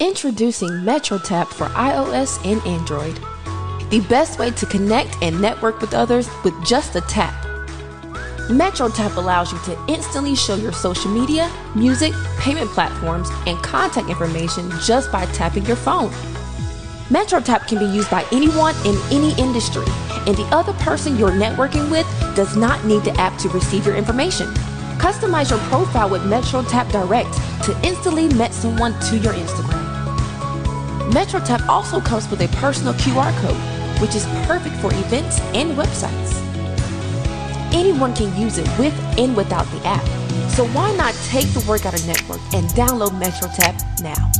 Introducing MetroTap for iOS and Android. The best way to connect and network with others with just a tap. MetroTap allows you to instantly show your social media, music, payment platforms, and contact information just by tapping your phone. MetroTap can be used by anyone in any industry, and the other person you're networking with does not need the app to receive your information. Customize your profile with MetroTap Direct to instantly match someone to your Instagram. MetroTap also comes with a personal QR code, which is perfect for events and websites. Anyone can use it with and without the app. So why not take the work out of network and download MetroTap now?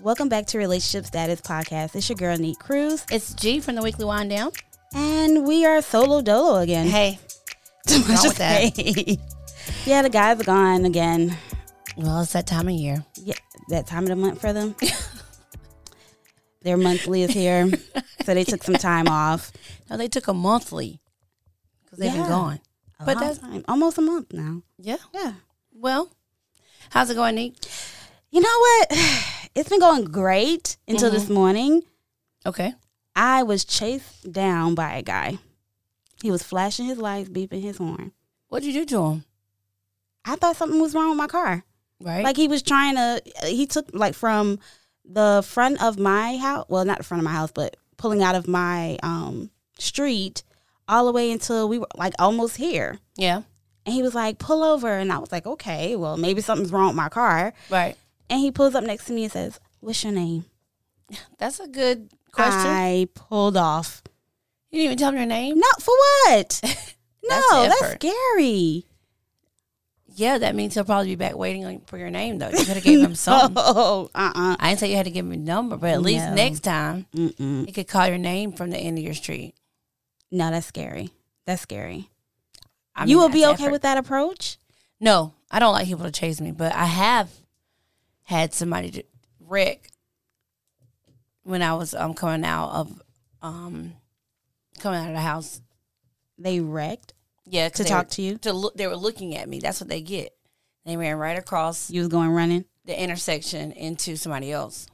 Welcome back to Relationship Status Podcast. It's your girl, Neat Cruz. It's G from the Weekly Wind Down. And we are solo dolo again. Hey, wrong with that? say. yeah, the guys are gone again. well, it's that time of year. Yeah, that time of the month for them. Their monthly is here. so they took some time off. No, they took a monthly because they've Yeah. been gone. A But that's time. almost a month now. yeah. Yeah. Well, how's it going, Nick? You know what? It's been going great until this mm-hmm. morning. Okay. I was chased down by a guy. He was flashing his lights, beeping his horn. What'd you do to him? I thought something was wrong with my car. Right. Like he was trying to, he took like from the front of my house, well, not the front of my house, but pulling out of my um, street all the way until we were like almost here. yeah. And he was like, pull over. And I was like, okay, well, maybe something's wrong with my car. Right. And he pulls up next to me and says, what's your name? That's a good question. I pulled off. you didn't even tell me your name. Not for what? no, that's effort. scary. Yeah, that means he'll probably be back waiting for your name, though. You could have gave him something. Oh, uh-uh. I didn't say you had to give him a number, but at least next time Mm-mm. he could call your name from the end of your street. No, that's scary. That's scary. I you will be okay effort. with that approach? No, I don't like people to chase me, but I have had somebody to wreck when I was um coming out of um coming out of the house. They wrecked. Yeah, To talk were- to you? To look, they were looking at me. That's what they get. They ran right across You was going running. the intersection into somebody else.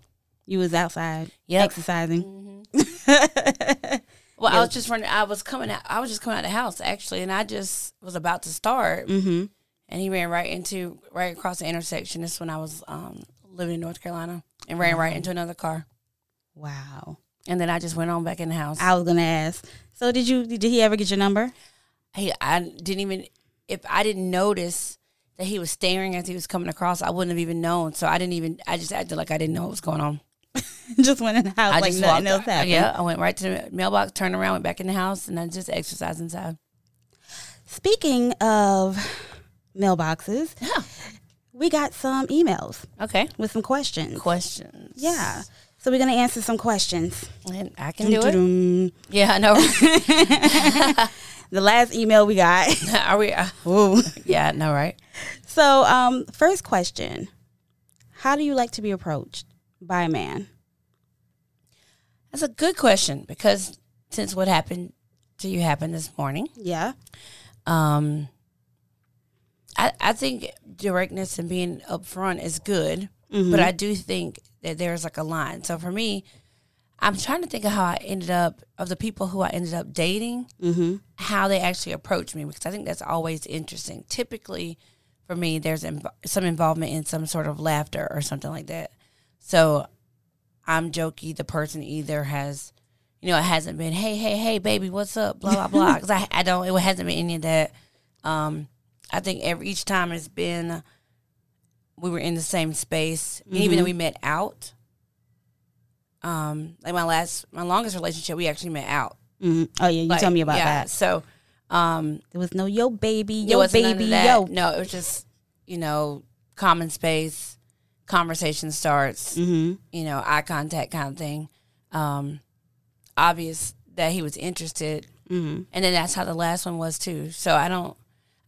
You was outside Yep. exercising. Well, I was just running. I was coming out. I was just coming out of the house actually, and I just was about to start, mm-hmm. and he ran right into right across the intersection. This is when I was um, living in North Carolina, and ran right into another car. Wow. And then I just went on back in the house. I was gonna ask. So did you? Did he ever get your number? Hey, I didn't even if I didn't notice that he was staring as he was coming across, I wouldn't have even known. So I didn't even. I just acted like I didn't know what was going on. just went in the house I like nothing walked. else happened. Yeah, I went right to the mailbox, turned around, went back in the house, and I just exercised inside. Speaking of mailboxes, Yeah. we got some emails Okay. with some questions. Questions. Yeah. So we're gonna answer some questions. And I can do it. Yeah, I know. The last email we got. Are we? Uh, Ooh. yeah, I know, right? So, um, first question: How do you like to be approached by a man? That's a good question because since what happened to you happened this morning, Yeah. um, I, I think directness and being upfront is good, but I do think that there's like a line. So for me, I'm trying to think of how I ended up of the people who I ended up dating, Mm-hmm. how they actually approached me because I think that's always interesting. Typically, for me, there's inv- some involvement in some sort of laughter or something like that. So I'm jokey. The person either has, you know, it hasn't been, hey, hey, hey, baby, what's up, blah blah blah. Because I, I don't, it hasn't been any of that. Um, I think every each time it's been, we were in the same space, and even though we met out. Um, like my last, my longest relationship, we actually met out. hmm Oh yeah, you Like, told me about yeah, that. So, um, There was no yo baby, yo wasn't none of baby, yo. No, it was just you know common space. Conversation starts. Mm-hmm. You know, eye contact kind of thing. Um, obvious that he was interested, Mm-hmm. and then that's how the last one was too. So I don't,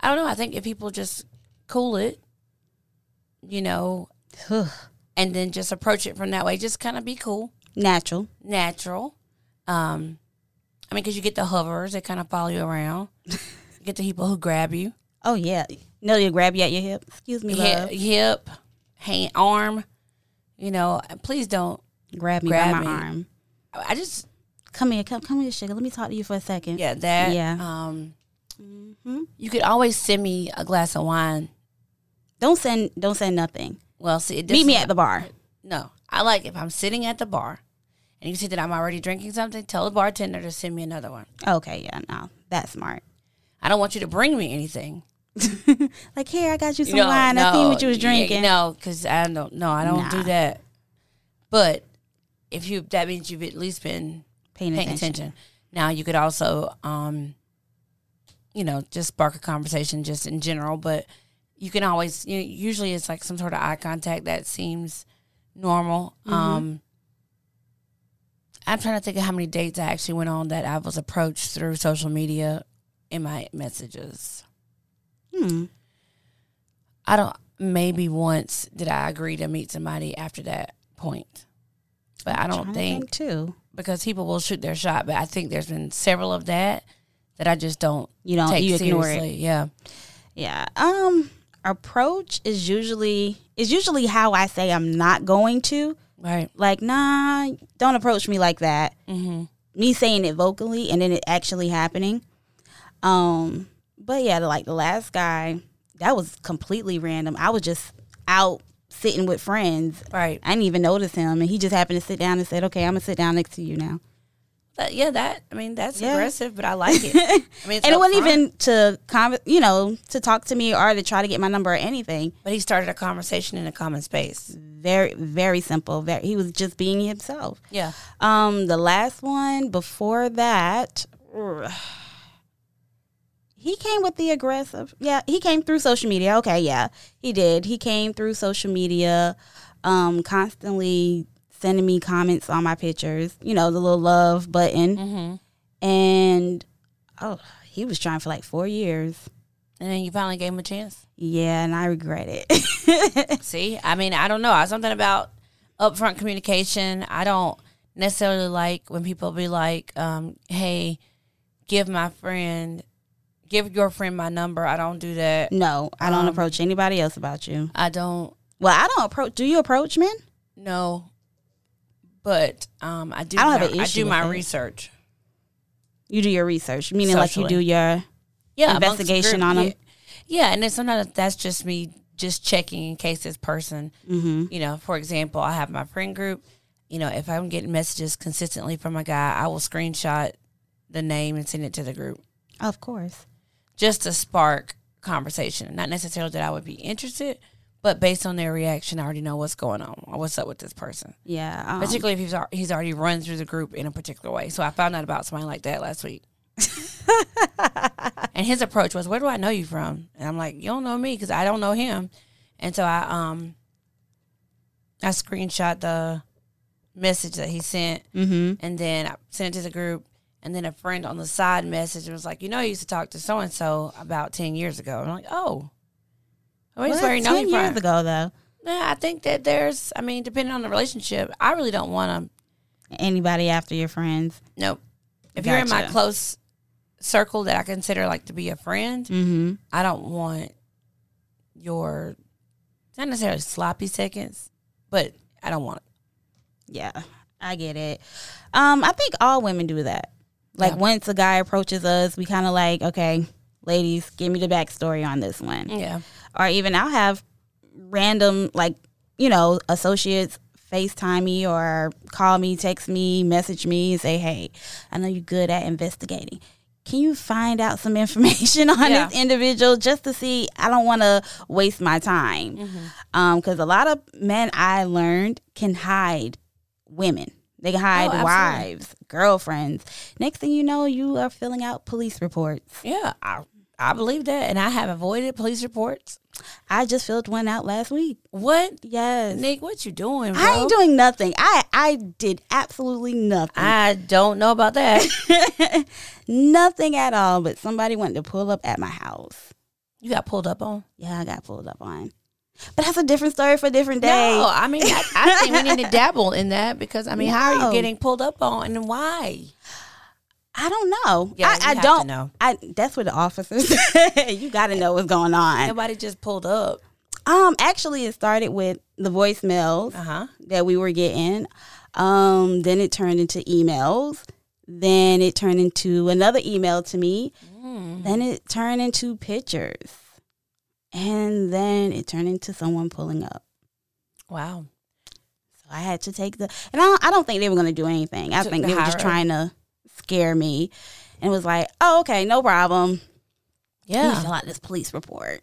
I don't know. I think if people just cool it, you know, and then just approach it from that way, just kind of be cool, Natural. natural. Um, I mean, because you get the hovers that kind of follow you around. you get the people who grab you. Oh yeah, no, you grab you at your hip. Excuse me, Hip, love. hip, hand, arm. You know, please don't. Grab me Grab by my me. arm. I just Come here, come come here, sugar. Let me talk to you for a second. yeah that Yeah. Um, Mhm. you could always send me a glass of wine. Don't send don't send nothing. Well, see, it Meet me at the bar. No, I like if I'm sitting at the bar, and you see that I'm already drinking something. Tell the bartender to send me another one. Okay, yeah, no, that's smart. I don't want you to bring me anything. Like here, I got you some No, wine. I seen what you was drinking. no, because I don't. No, I don't do that. But if you, that means you've at least been Paying, paying attention. attention. Now you could also, um, you know, just spark a conversation just in general. But you can always, you know, usually it's like some sort of eye contact that seems normal. Mm-hmm. Um, I'm trying to think of how many dates I actually went on that I was approached through social media in my messages. Hmm. I don't. Maybe once did I agree to meet somebody after that point, but I don't Trying to think too. because people will shoot their shot. But I think there's been several of that that I just don't You don't take you ignore seriously. it. Yeah, Yeah. Um. Approach is usually is usually how I say I'm not going to. right. Like, nah, don't approach me like that. hmm Me saying it vocally and then it actually happening. Um. But yeah, like the last guy, that was completely random. I was just out sitting with friends. Right. I didn't even notice him, and he just happened to sit down and said, "Okay, I'm gonna sit down next to you now." But yeah, that I mean that's Yeah. aggressive, but I like it. I mean, it's and it wasn't even to con- you know to talk to me or to try to get my number or anything. But he started a conversation in a common space. Very very simple. Very he was just being himself. Yeah. Um, the last one before that, he came with the aggressive. Yeah, he came through social media. Okay, yeah, he did. He came through social media, um, constantly sending me comments on my pictures. You know, the little love button, hmm and oh, he was trying for like four years. And then you finally gave him a chance. Yeah, and I regret it. See, I mean, I don't know. Something about upfront communication. I don't necessarily like when people be like, um, "Hey, give my friend, give your friend my number." I don't do that. no, I don't Um, approach anybody else about you. I don't Well, I don't approach. Do you approach men? know, but um, I do. I don't have my, an I issue do my it. research. You do your research, meaning like you do your Yeah, Investigation group, them. Yeah, yeah and then sometimes that's just me just checking in case this person hmm you know, for example, I have my friend group. You know, if I'm getting messages consistently from a guy, I will screenshot the name and send it to the group Of course. just to spark conversation. Not necessarily that I would be interested, but based on their reaction, I already know what's going on what's up with this person. Yeah. um, Particularly if he's al- he's already run through the group in a particular way. So I found out about somebody like that last week. and his approach was, "Where do I know you from?" And I'm like, "You don't know me because I don't know him." And so I um I screenshot the message that he sent, mhm. and then I sent it to the group. And then a friend on the side message was like, "You know, I used to talk to so and so about ten years ago." I'm like, "Oh, well, Well, that's where that's ten years from." ago, though. Yeah, I think that there's. I mean, depending on the relationship, I really don't want to Anybody after your friends? Nope. If you're in my close circle that I consider like to be a friend, Mm-hmm. I don't want your not necessarily sloppy seconds, but I don't want it. Yeah, I get it. Um, I think all women do that. Like Yeah. once a guy approaches us, we kind of like, okay, ladies, give me the backstory on this one. Yeah. Or even I'll have random like you know associates FaceTime me or call me, text me, message me, and say, hey, I know you're good at investigating. Can you find out some information on Yeah. this individual just to see? I don't want to waste my time. Mm-hmm. Because a lot of men I learned can hide women. They can hide Oh, wives, girlfriends. Next thing you know, you are filling out police reports. Yeah. I I believe that. And I have avoided police reports. I just filled one out last week. What? Yes. Nick, what you doing, bro? I ain't doing nothing. I I did absolutely nothing. I don't know about that. nothing at all. But somebody went to pull up at my house. you got pulled up on? Yeah, I got pulled up on. But that's a different story for a different day. No, I mean, I, I think we need to dabble in that because, I mean, how are you getting pulled up on and why? I don't know. Yeah, I, I don't know. I that's where the officers. you got to know what's going on. Nobody just pulled up. Um, actually, it started with the voicemails Uh huh. that we were getting. Um, then it turned into emails. Then it turned into another email to me. Mm. Then it turned into pictures, and then it turned into someone pulling up. Wow. So I had to take the, and I don't, I don't think they were going to do anything. I Took think the they were just road. trying to scare me, and was like, oh, okay, no problem. You Yeah. fill out this police report.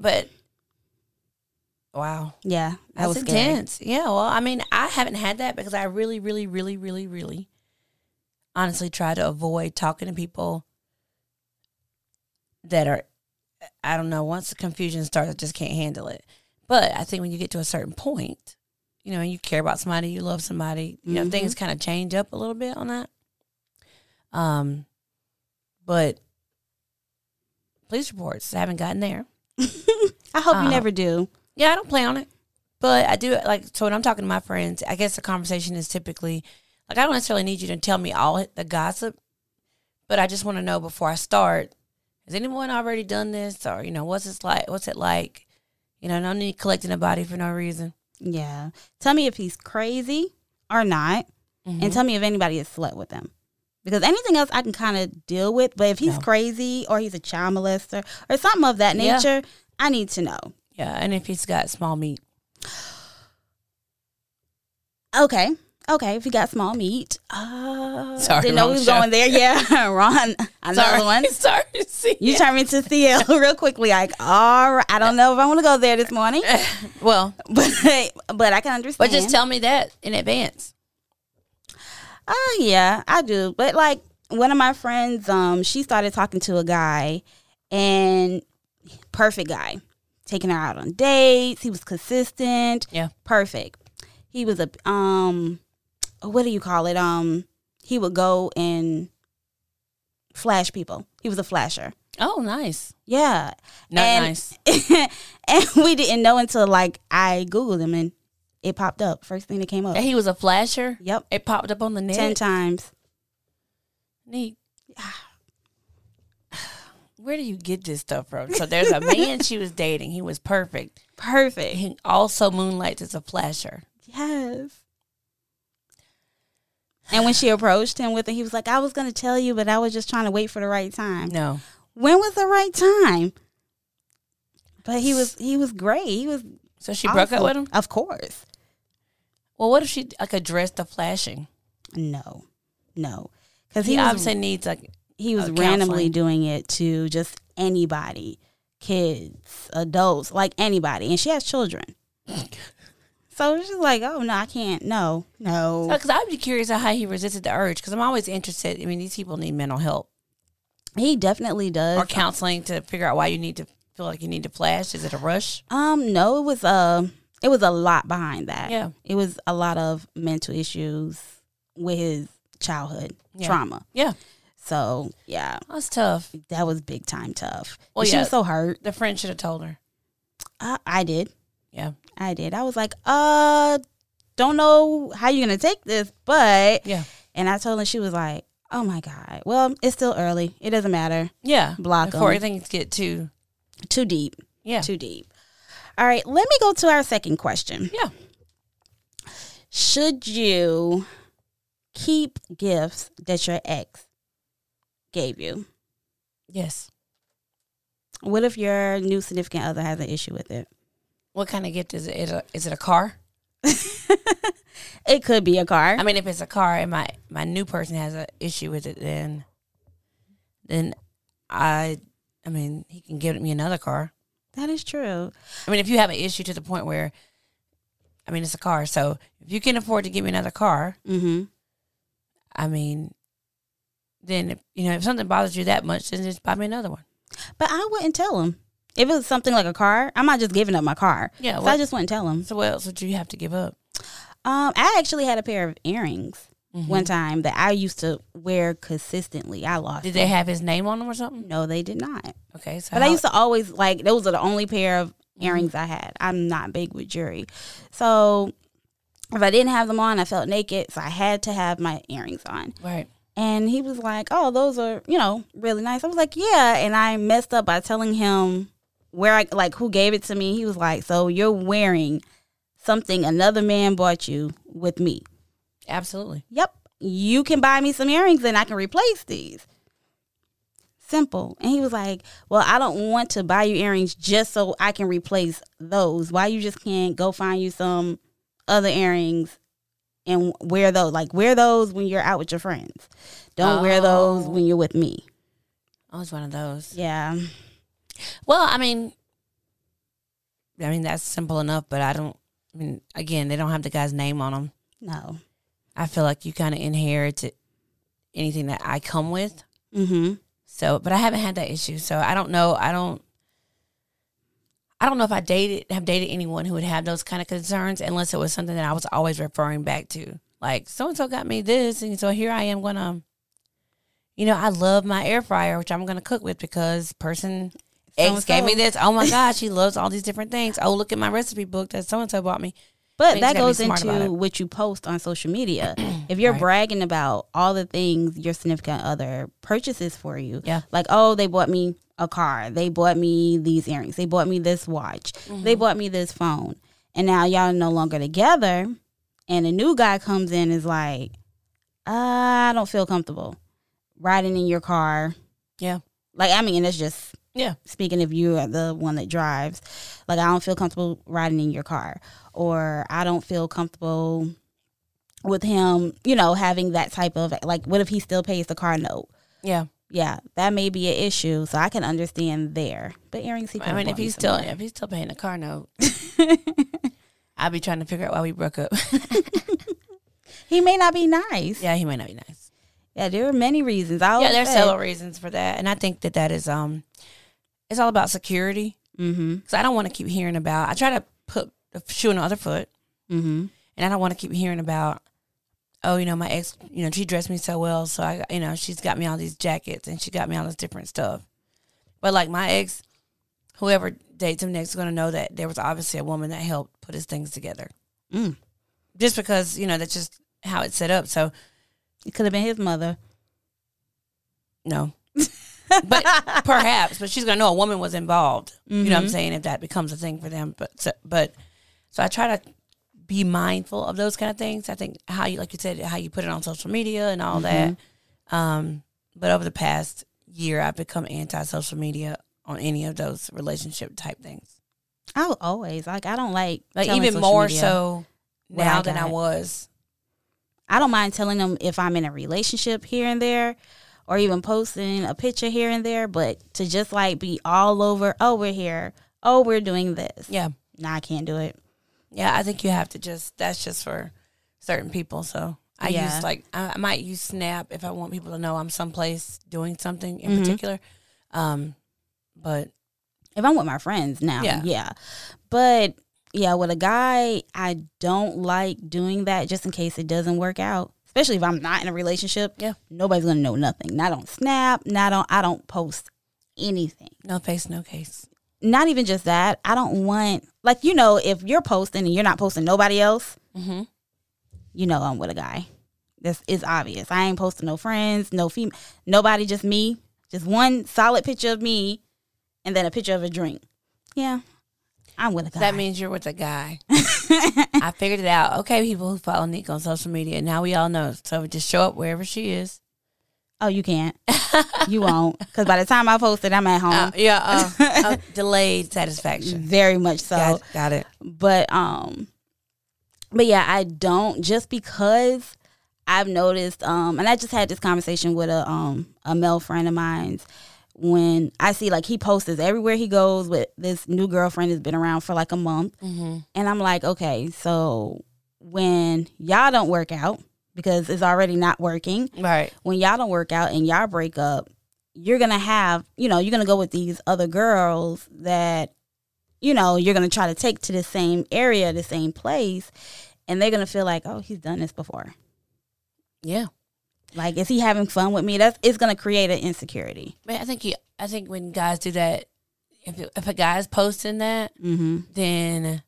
But wow. Yeah, that That's was scary. intense. Yeah, well, I mean, I haven't had that because I really, really, really, really, really honestly try to avoid talking to people that are, I don't know, once the confusion starts, I just can't handle it. But I think when you get to a certain point, you know, and you care about somebody, you love somebody, you know, Mhm. things kind of change up a little bit on that. Um, but police reports, I haven't gotten there. I hope you Uh, never do. Yeah, I don't play on it. But I do like so when I'm talking to my friends, I guess the conversation is typically like I don't necessarily need you to tell me all the gossip, but I just want to know before I start, has anyone already done this or you know, what's it like what's it like? You know, no need collecting a body for no reason. Yeah. Tell me if he's crazy or not, Mm-hmm. and tell me if anybody has slept with him. Because anything else I can kind of deal with, but if he's No. crazy or he's a child molester or something of that Yeah. nature, I need to know. Yeah, and if he's got small meat. Okay. Okay, if he got small meat. Uh, Sorry, didn't know we was show. going there. Yeah, Ron, another one. Sorry see. You turned me into CL real quickly. Like, all right, I don't know if I want to go there this morning, well, but but I can understand. but just tell me that in advance. Oh yeah, I do. But like one of my friends, um, she started talking to a guy, and perfect guy, taking her out on dates. He was consistent. Yeah. perfect. He was a um, what do you call it? Um, he would go and flash people. He was a flasher. Oh, nice. Yeah, Not And- nice. and we didn't know until like I googled him and it popped up. First thing that came up. That he was a flasher. Yep, It popped up on the net. ten times. Neat. Where do you get this stuff from? So there's a man she was dating. He was perfect. Perfect. He also moonlights as a flasher. Yes. And when she approached him with it, he was like, I was going to tell you, but I was just trying to wait for the right time. No. When was the right time? But he was he was great. He was So she broke up with him? Of course. Well, what if she like addressed the flashing? No. No. Cuz He, he, was obviously needs like he was randomly counseling. doing it to just anybody, kids, adults, like anybody, and she has children. so she's like, oh no, I can't. No, no. because I'd be curious how he resisted the urge. Because I'm always interested. I mean, these people need mental help He definitely does. or counseling to figure out why you need to feel like you need to flash. Is it a rush? Um, no, it was uh it was a lot behind that. Yeah. It was a lot of mental issues with his childhood Yeah. trauma. Yeah, So yeah, that's tough. that was big time tough. Well, And she was so hurt. The friend should have told her. I, I did. Yeah, I did. I was like, uh, don't know how you're gonna take this, but yeah, and I told her she was like, Oh my God. Well, it's still early. It doesn't matter. yeah. Block before 'em. things get too. Too deep. Yeah, Too deep. All right, let me go to our second question. yeah. Should you keep gifts that your ex gave you? Yes. What if your new significant other has an issue with it? What kind of gift is it? Is it a, is it a car? It could be a car. I mean, if it's a car and my my new person has an issue with it, then then I, I mean, he can give me another car. That is true. I mean, if you have an issue to the point where, I mean, it's a car. So if you can afford to give me another car, Mm-hmm. I mean, then if, you know if something bothers you that much, then just buy me another one. But I wouldn't tell him. If it was something like a car, I'm not just giving up my car. Yeah. So What, I just wouldn't tell him. so what else would you have to give up? Um, I actually had a pair of earrings Mhm. one time that I used to wear consistently. I lost. Did they have his name on them or something? No, they did not. Okay. So But I used to always like those are the only pair of Mm-hmm. earrings I had. I'm not big with jewelry, so if I didn't have them on, I felt naked. So I had to have my earrings on. right. And he was like, "Oh, those are you know really nice." I was like, "Yeah," and I messed up by telling him where I like who gave it to me. He was like, "So you're wearing something another man bought you with me?" Absolutely. Yep, you can buy me some earrings and I can replace these. Simple. And he was like, Well, I don't want to buy you earrings just so I can replace those. Why you just can't go find you some other earrings and wear those? Like, wear those when you're out with your friends. Don't wear those Oh. when you're with me. I was one of those. Yeah. Well, I mean, I mean that's simple enough, but I don't. I mean, again, they don't have the guy's name on them. No. I feel like you kind of inherit anything that I come with. Mm-hmm. So, but I haven't had that issue. So I don't know. I don't. I don't know if I dated have dated anyone who would have those kind of concerns unless it was something that I was always referring back to. Like so and so got me this, and so here I am going to. You know, I love my air fryer, which I'm going to cook with because person X gave me this. Oh my gosh, she loves all these different things. Oh, look at my recipe book that so and so bought me. But that just gotta be goes into what you post on social media. if you're Right. bragging about all the things your significant other purchases for you, Yeah. like, oh, they bought me a car, they bought me these earrings, they bought me this watch, Mm-hmm. they bought me this phone, and now y'all are no longer together, and a new guy comes in and is like, I don't feel comfortable riding in your car. Yeah. Like, I mean, it's just Yeah. speaking if you are the one that drives like i don't feel comfortable riding in your car or i don't feel comfortable with him you know having that type of like what if he still pays the car note Yeah. yeah that may be an issue so i can understand there but earrings he I mean, if he's still if he's still paying the car note, I'll be trying to figure out why we broke up. he may not be nice yeah, he might not be nice. Yeah, there are many reasons I Yeah, there's several reasons for that, and I think that that is um, it's all about security mm-hmm because I don't want to keep hearing about. I try to put the shoe on the other foot, mm-hmm and I don't want to keep hearing about. Oh, you know, my ex, you know, she dressed me so well, so I, you know, she's got me all these jackets and she got me all this different stuff. But like my ex, whoever dates him next is going to know that there was obviously a woman that helped put his things together. Mm. Just because you know that's just how it's set up. So it could have been his mother no, but perhaps. But she's going to know a woman was involved. You know what I'm Mhm. saying? If that becomes a thing for them, but so, but so I try to be mindful of those kind of things. I think how you like you said how you put it on social media and all that. Um, but over the past year, I've become anti social media on any of those relationship type things. i always like i don't like Like even more so now I than I was. I don't mind telling them if I'm in a relationship here and there or even posting a picture here and there, but to just like be all over, oh, we're here, oh, we're doing this. Yeah, Nah, I can't do it. yeah. I think you have to just. That's just for certain people. So I Yeah. use like I, might use Snap if I want people to know I'm someplace doing something in Mhm. particular. Um, but If I'm with my friends now, Yeah. yeah. But yeah, with a guy, I don't like doing that just in case it doesn't work out. Especially if I'm not in a relationship. Yeah. Nobody's gonna know nothing. Not on Snap, not on I don't post anything. no face, no case. Not even just that. I don't want like you know, if you're posting and you're not posting nobody else, Mm-hmm. you know I'm with a guy. This is obvious. I ain't posting no friends, no female, nobody, just me. Just one solid picture of me, and then a picture of a drink. Yeah, I'm with a guy. That means you're with a guy. I figured it out. Okay, people who follow Nick on social media, now we all know. So just show up wherever she is. oh, you can't. you won't, because by the time I post it, I'm at home. Uh, yeah, uh, uh, delayed satisfaction. Very much so. got, got it. but um but yeah i don't just because i've noticed um and i just had this conversation with a um a male friend of mine's when i see like he posts everywhere he goes with this new girlfriend has been around for like a month Mm-hmm. and i'm like okay so when y'all don't work out because it's already not working Right. when y'all don't work out and y'all break up, you're gonna have, you know, you're gonna go with these other girls that, you know, you're gonna try to take to the same area, the same place, and they're gonna feel like, oh, he's done this before. Yeah. Like, is he having fun with me? That's it's gonna create an insecurity. But I think he, I think when guys do that, if it- if a guy's posting that, Mm-hmm. then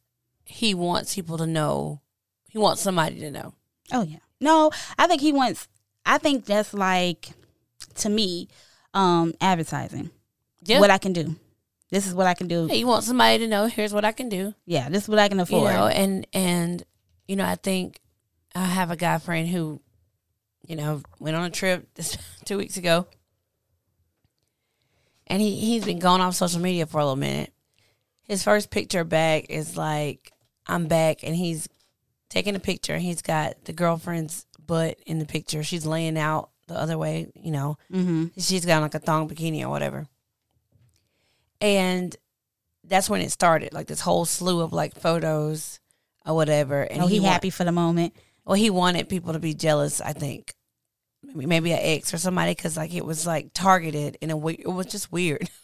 he wants people to know. He wants somebody to know. Oh yeah. No, I think he wants. I think that's like to me, um, advertising. Yeah. What I can do. This is what I can do. Hey, you want somebody to know, here's what I can do. Yeah, this is what I can You afford. know, and and you know, I think I have a guy friend who, you know, went on a trip this two weeks ago. And he, he's been gone off social media for a little minute. His first picture back is like, I'm back, and he's taking a picture. and He's got the girlfriend's butt in the picture. She's laying out the other way, you know. mm-hmm. She's got like a thong bikini or whatever. And that's when it started, like this whole slew of like photos or whatever. And Oh, he, wa- happy for the moment. Well, he wanted people to be jealous. I think maybe, maybe an ex or somebody because like it was like targeted in a way. It was just weird.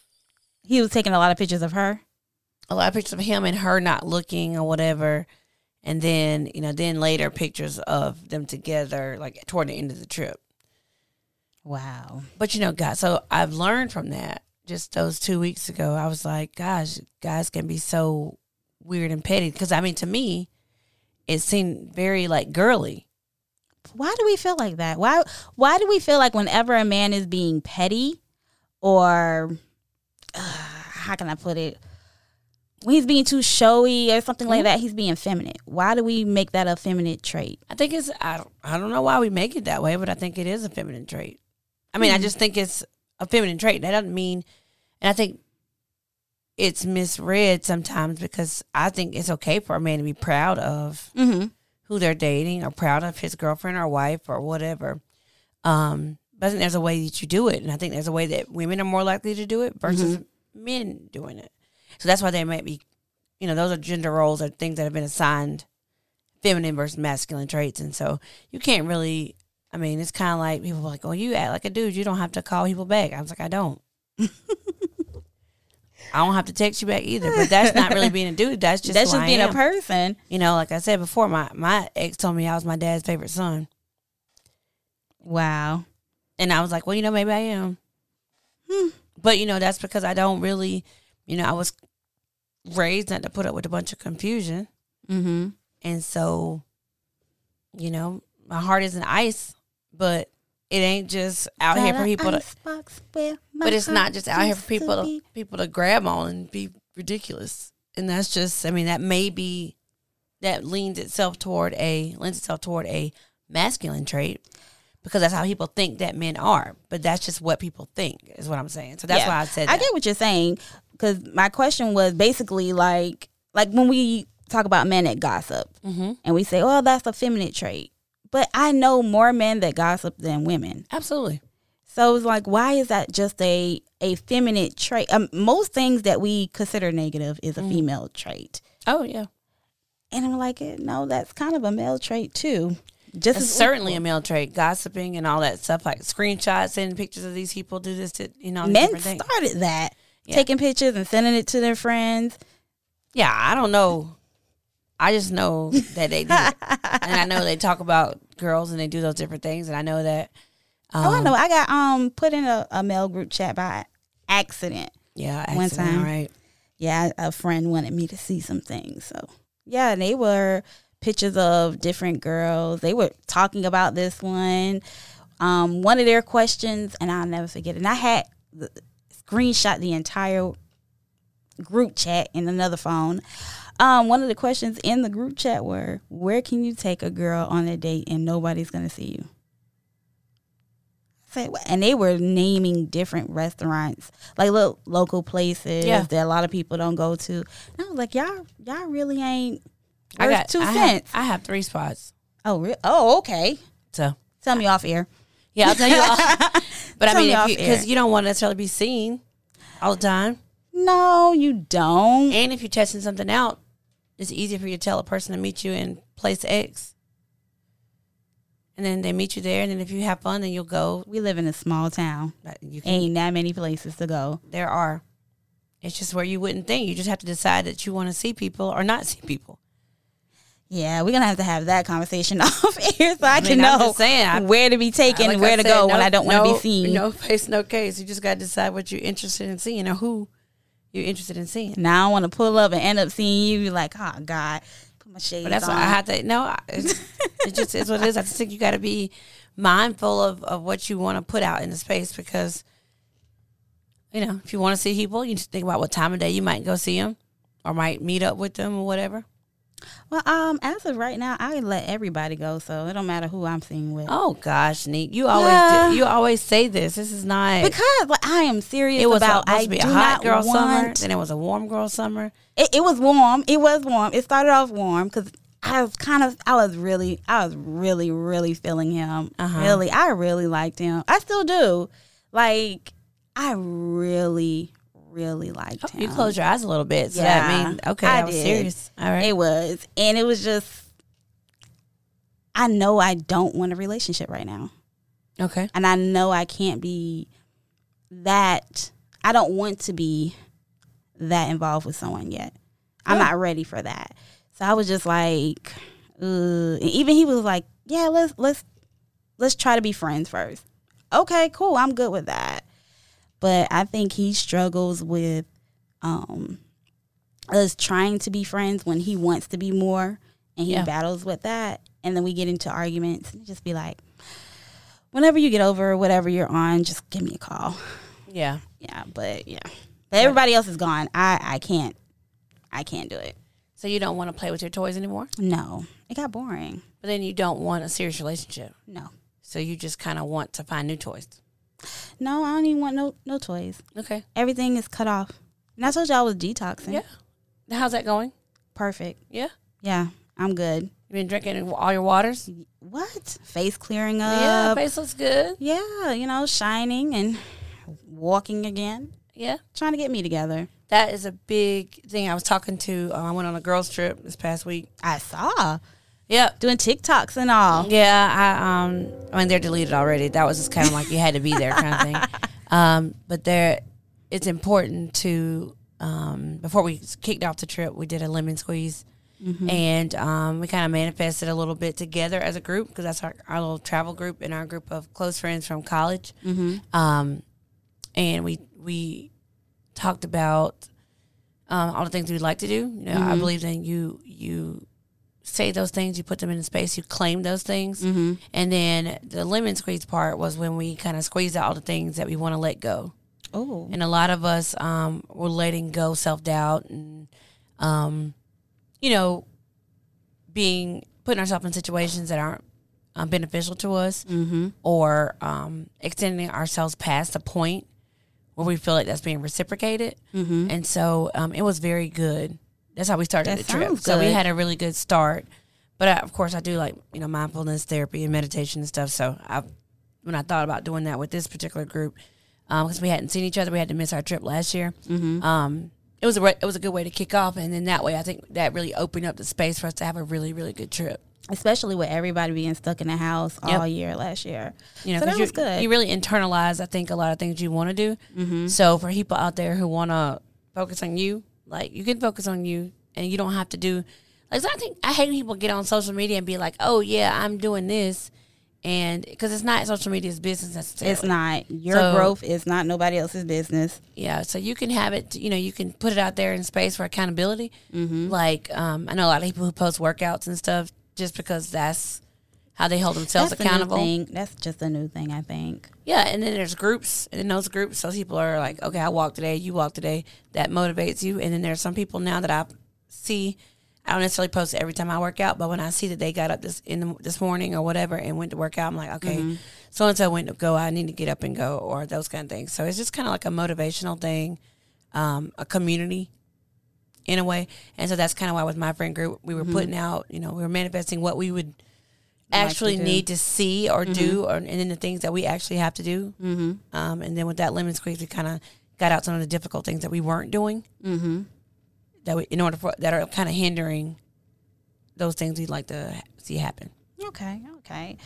He was taking a lot of pictures of her. A lot of pictures of him and her not looking or whatever. And then you know, then later pictures of them together, like toward the end of the trip. Wow. But you know, guys, so I've learned from that just those two weeks ago. I was like, gosh, guys can be so weird and petty. Because I mean, to me, it seemed very like girly. Why do we feel like that? Why why do we feel like whenever a man is being petty or uh, how can I put it? When he's being too showy or something like that, he's being feminine. Why do we make that a feminine trait? I think it's I don't, I don't know why we make it that way, but I think it is a feminine trait. I mean, I just think it's a feminine trait. That doesn't mean, and I think it's misread sometimes because I think it's okay for a man to be proud of Mm-hmm. who they're dating or proud of his girlfriend or wife or whatever. Um, but I think there's a way that you do it, and I think there's a way that women are more likely to do it versus men doing it. So that's why they might be, you know, those are gender roles or things that have been assigned feminine versus masculine traits, and so you can't really. I mean, it's kind of like people are like, "Oh, you act like a dude. You don't have to call people back." I was like, "I don't." I don't have to text you back either, but that's not really being a dude. That's just That's just I being a person. You know, like I said before, my my ex told me I was my dad's favorite son. Wow. And I was like, well, you know, maybe I am. Hmm. But, you know, that's because I don't really, you know, I was raised not to put up with a bunch of confusion. Mm-hmm. And so, you know, my heart isn't ice, but it ain't just out here for people to, but it's not just out here for people to, people to grab on and be ridiculous. And that's just, I mean, that may be, that leans itself toward a, lends itself toward a masculine trait because that's how people think that men are. But that's just what people think, is what I'm saying. So that's Yeah. why I said I get what you're saying because my question was basically like like when we talk about men that gossip hmm and we say, "Oh, that's a feminine trait," but I know more men that gossip than women. Absolutely. So it's like, why is that just a a feminine trait? Um, most things that we consider negative is a Mm-hmm. female trait, Oh, yeah. and I'm like, eh, no, that's kind of a male trait too. Just It's certainly a male trait, gossiping and all that stuff, like screenshots, sending pictures of these people, do this to, you know, men started that, Yeah. taking pictures and sending it to their friends. Yeah, I don't know. I just know that they do it. and I know they talk about girls and they do those different things. And I know that. Um, oh, I know. I got um put in a, a male group chat by accident. Yeah, One time. right? Yeah, a friend wanted me to see some things. So yeah, they were pictures of different girls. They were talking about this one. Um, one of their questions, and I'll never forget it. And I had the, screenshot the entire group chat in another phone. Um, one of the questions in the group chat were, "Where can you take a girl on a date and nobody's gonna see you?" I "What?" and they were naming different restaurants, like little local places Yeah. that a lot of people don't go to. And I was like, "Y'all, y'all really ain't I got two I have- cents." I have three spots. oh, re- oh, okay. So Tell me off air. yeah, I'll tell you. all. but I mean, me because you, you don't want to necessarily be seen all the time, No, you don't. and if you're testing something out, it's easier for you to tell a person to meet you in place X, and then they meet you there, and then if you have fun, then you'll go. We live in a small town. You can Ain't that many places to go. there are. It's just where you wouldn't think. You just have to decide that you want to see people or not see people. Yeah, we're gonna have to have that conversation off air so I, mean, can know saying, I- where to be taken, Like where I to said, go when I don't want to be seen. No face, no case. You just got to decide what you're interested in seeing or who you're interested in seeing. Now I want to pull up and end up seeing you. You're like, oh God, put my shades But that's on. why I have to. No, it's, it just is what it is. I just think you got to be mindful of, of what you want to put out in the space because, you know, if you want to see people, you just think about what time of day you might go see them or might meet up with them or whatever. Well, um, as of right now, I let everybody go, so it don't matter who I'm seeing with. Oh gosh, Neat, you always Yeah. do, you always say this. This is not. Because like, I am serious it was about supposed I to be a hot girl summer, then it was a warm girl summer. It, it was warm. It was warm. It started off warm because I was kind of, I was really, I was really, really feeling him. Uh-huh. Really, I really liked him. I still do. Like, I really, really liked Oh, him. you closed your eyes a little bit, so that Yeah, means okay, I I was did. serious. All right, It was, and it was just. I know I don't want a relationship right now. okay, and I know I can't be that. I don't want to be that involved with someone yet. I'm not ready for that. So I was just like, and even he was like, "Yeah, let's let's let's try to be friends first. Okay, cool. I'm good with that. But I think he struggles with um us trying to be friends when he wants to be more, and he Yeah. battles with that. And then we get into arguments and just be like, whenever you get over whatever you're on, just give me a call. yeah. Yeah, but yeah, but everybody else is gone. I I can't, I can't do it. So you don't want to play with your toys anymore, No, it got boring. but then you don't want a serious relationship. No, So you just kind of want to find new toys. No, I don't even want no no toys. Okay. Everything is cut off. And I told you I was detoxing. Yeah. How's that going? perfect. Yeah. Yeah, I'm good. You been drinking all your waters? What face clearing up. yeah. Face looks good. Yeah, you know, shining and walking again. Yeah. Trying to get me together. That is a big thing. I was talking to. Uh, I went on a girls trip this past week. I saw Yeah. doing TikToks and all. Yeah, I um I mean they're deleted already. That was just kind of like you had to be there kind of thing. Um, but there, it's important to um before we kicked off the trip, we did a lemon squeeze, and um we kind of manifested a little bit together as a group because that's our, our little travel group and our group of close friends from college. Um, and we we talked about um, all the things we'd like to do. You know, I believe that you you say those things, you put them in space, you claim those things, and then the lemon squeeze part was when we kind of squeeze out all the things that we want to let go. Oh, And a lot of us um, were letting go self doubt and, um, you know, being putting ourselves in situations that aren't um, beneficial to us, mm-hmm. or um, extending ourselves past the point where we feel like that's being reciprocated. Mm-hmm. And so um, it was very good. That's how we started That the trip. sounds So we had a really good start. But I, of course, I do like you know mindfulness therapy and meditation and stuff. So I, when I thought about doing that with this particular group, because we hadn't seen each other, we had to miss our trip last year. Mm-hmm. Um, it was a re- it was a good way to kick off, and then that way, I think that really opened up the space for us to have a really really good trip. especially with everybody being stuck in the house Yep. all year last year. You know, So that you, was good. You really internalize, I think, a lot of things you want to do. Mm-hmm. So for people out there who want to focus on you, like you can focus on you, and you don't have to do. Like I think I hate when people get on social media and be like, "Oh yeah, I'm doing this," and because it's not social media's business necessarily. It's not your So- growth is not nobody else's business. Yeah, so you can have it. You know, you can put it out there in space for accountability. Mm-hmm. Like um, I know a lot of people who post workouts and stuff just because that's how they hold themselves That's accountable. thing. That's just a new thing, I think. Yeah, and then there's groups, and in those groups, those people are like, okay, I walk today, you walk today. That motivates you. And then there's some people now that I see. I don't necessarily post every time I work out, but when I see that they got up this in the, this morning or whatever and went to work out, I'm like, okay, so and so went to go. I need to get up and go, or those kind of things. So it's just kind of like a motivational thing, um, a community in a way. And so that's kind of why with my friend group, we were putting out, you know, we were manifesting what we would to actually do. need to see or do, or, and then the things that we actually have to do. Mm-hmm. Um, and then with that lemon squeeze, we kind of got out some of the difficult things that we weren't doing Mm-hmm. that we, in order for that are kind of hindering those things we'd like to see happen. Okay, okay.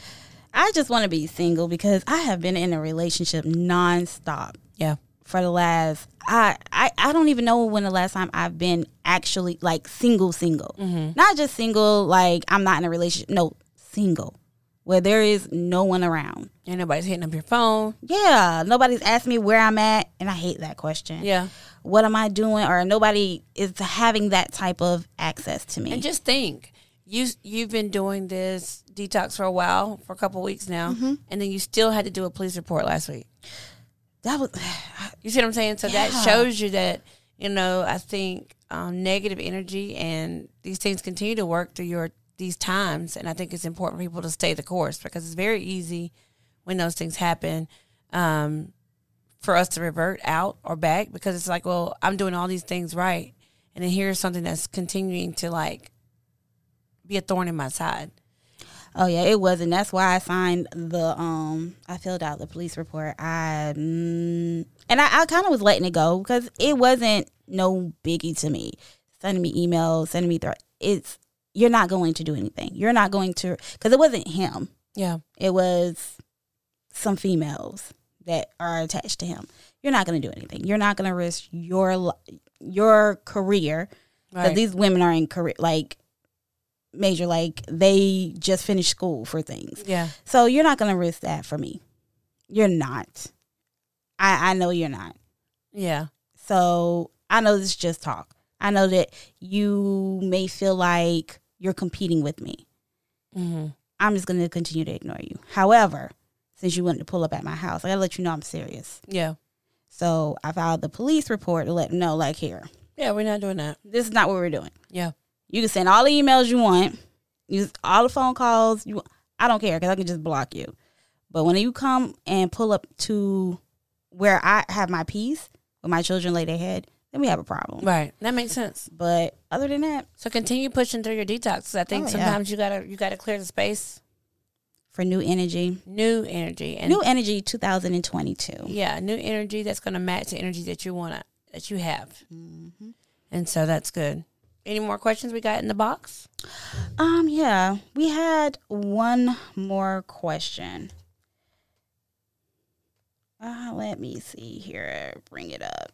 I just want to be single because I have been in a relationship nonstop Yeah. for the last. I, I I don't even know when the last time I've been actually like single, single. Not just single, like I'm not in a relationship. No, single, where there is no one around. And nobody's hitting up your phone. Yeah, nobody's asked me where I'm at, and I hate that question. Yeah. What am I doing? Or nobody is having that type of access to me. And just think, you you've been doing this detox for a while, for a couple weeks now, Mm-hmm. and then you still had to do a police report last week. That was You see what I'm saying? So that shows you that, you know, I think um, negative energy and these things continue to work through your these times. And I think it's important for people to stay the course because it's very easy when those things happen um, for us to revert out or back because it's like, well, I'm doing all these things right. And then here's something that's continuing to like be a thorn in my side. Oh yeah, it was, and That's why I signed the um. I filled out the police report. I mm, and I, I kind of was letting it go because it wasn't no biggie to me. Sending me emails, sending me threat. It's you're not going to do anything. You're not going to because it wasn't him. Yeah. It was some females that are attached to him. You're not going to do anything. You're not going to risk your your career because Right. these women are in career like major like they just finished school for things. yeah. So you're not going to risk that for me. You're not. I I know you're not. Yeah. So I know this is just talk. I know that you may feel like you're competing with me. hmm I'm just going to continue to ignore you. However, since you wanted to pull up at my house, I got to let you know I'm serious. Yeah. So I filed the police report to let them know, like, here, Yeah. We're not doing that. this is not what we're doing. Yeah. You can send all the emails you want, use all the phone calls. You, I don't care because I can just block you. But when you come and pull up to where I have my peace, where my children lay their head, then we have a problem. Right. That makes sense. But other than that, So continue pushing through your detox. I think Oh, yeah. sometimes you gotta you gotta clear the space, for new energy, new energy, and new energy 2022. yeah, new energy that's gonna match the energy that you wanna that you have. Mm-hmm. And so that's good. Any more questions we got in the box? Um, yeah, we had one more question. Uh, let me see here. Bring it up.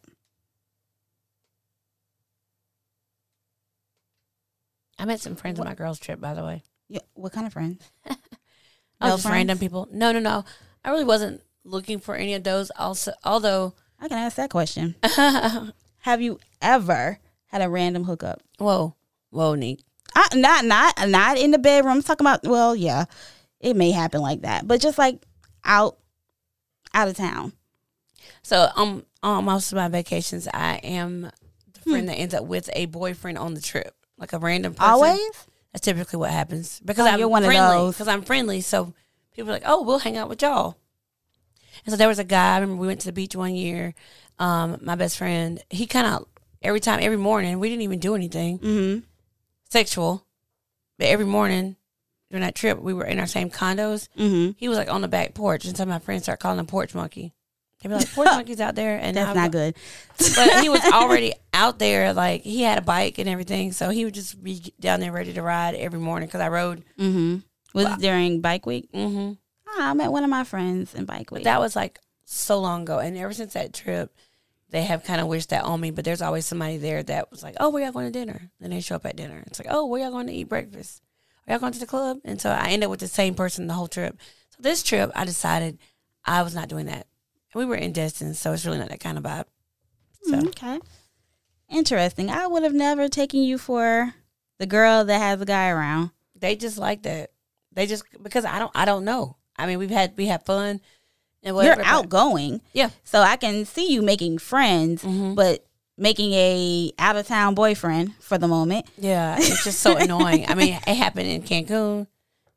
I met some friends on my girls' trip, by the way. Yeah, what kind of friends? Oh, just random people. No, no, no. I really wasn't looking for any of those. Also, although, I can ask that question. Have you ever had a random hookup? whoa, whoa, Neek. I, not not not in the bedroom. I'm talking about. Well, yeah, it may happen like that, but just like out out of town. So um, on most of my vacations, I am the Hmm. friend that ends up with a boyfriend on the trip, like a random person. Always. That's typically what happens because Oh, I'm you're one of friendly. those. Because I'm friendly, so people are like, "Oh, we'll hang out with y'all." And so there was a guy. I remember we went to the beach one year. Um, my best friend, he kind of every time, every morning, we didn't even do anything Mm-hmm. sexual, but every morning during that trip, we were in our same condos. Mm-hmm. He was like on the back porch, and of my friends started calling him porch monkey. They'd be like, "Poor monkey's out there," and That's not good. but he was already out there. Like he had a bike and everything, so he would just be down there ready to ride every morning because I rode. Mm-hmm. Was Wow. it during bike week? hmm Ah, I met one of my friends in bike week. That was like so long ago, and ever since that trip, they have kind of wished that on me. But there's always somebody there that was like, "Oh, where y'all going to dinner?" Then they show up at dinner. It's like, "Oh, where y'all going to eat breakfast? Are y'all going to the club?" And so I ended up with the same person the whole trip. So this trip, I decided I was not doing that. We were in Destin, so it's really not that kind of vibe. So Mm, okay. Interesting. I would have never taken you for the girl that has a guy around. they just like that. They just because I don't I don't know. I mean, we've had we have fun and whatever. You're outgoing. Yeah. So I can see you making friends, Mhm. but making a out of town boyfriend for the moment. Yeah, it's just so annoying. I mean, it happened in Cancun.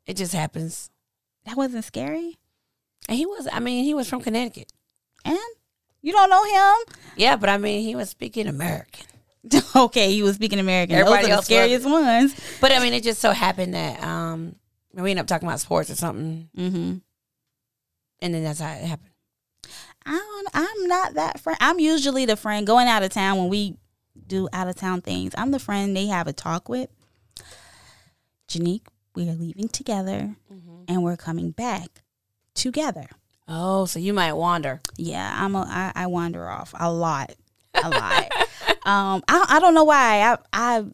It just happens. That wasn't scary. And he was. I mean, he was from Connecticut. And you don't know him? Yeah, but I mean, he was speaking American. okay, he was speaking American. Everybody Those are the else scariest ones. But I mean, it just so happened that um we ended up talking about sports or something, Mm-hmm. and then that's how it happened. I don't, I'm not that friend. I'm usually the friend going out of town when we do out of town things. I'm the friend they have a talk with. Janique, we are leaving together and we're coming back together. Oh, so you might wander. Yeah, I'm a, I, I wander off a lot, a lot. um, I I don't know why. I I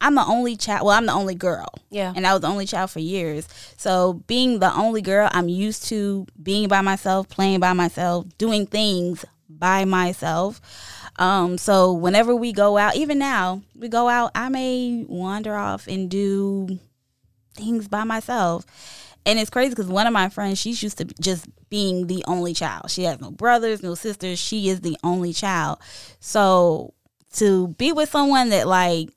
I'm the only child. Well, I'm the only girl. Yeah. and I was the only child for years. So being the only girl, I'm used to being by myself, playing by myself, doing things by myself. Um, so whenever we go out, even now we go out, I may wander off and do things by myself. And it's crazy because one of my friends, she's used to just being the only child. She has no brothers, no sisters. She is the only child. So to be with someone that like,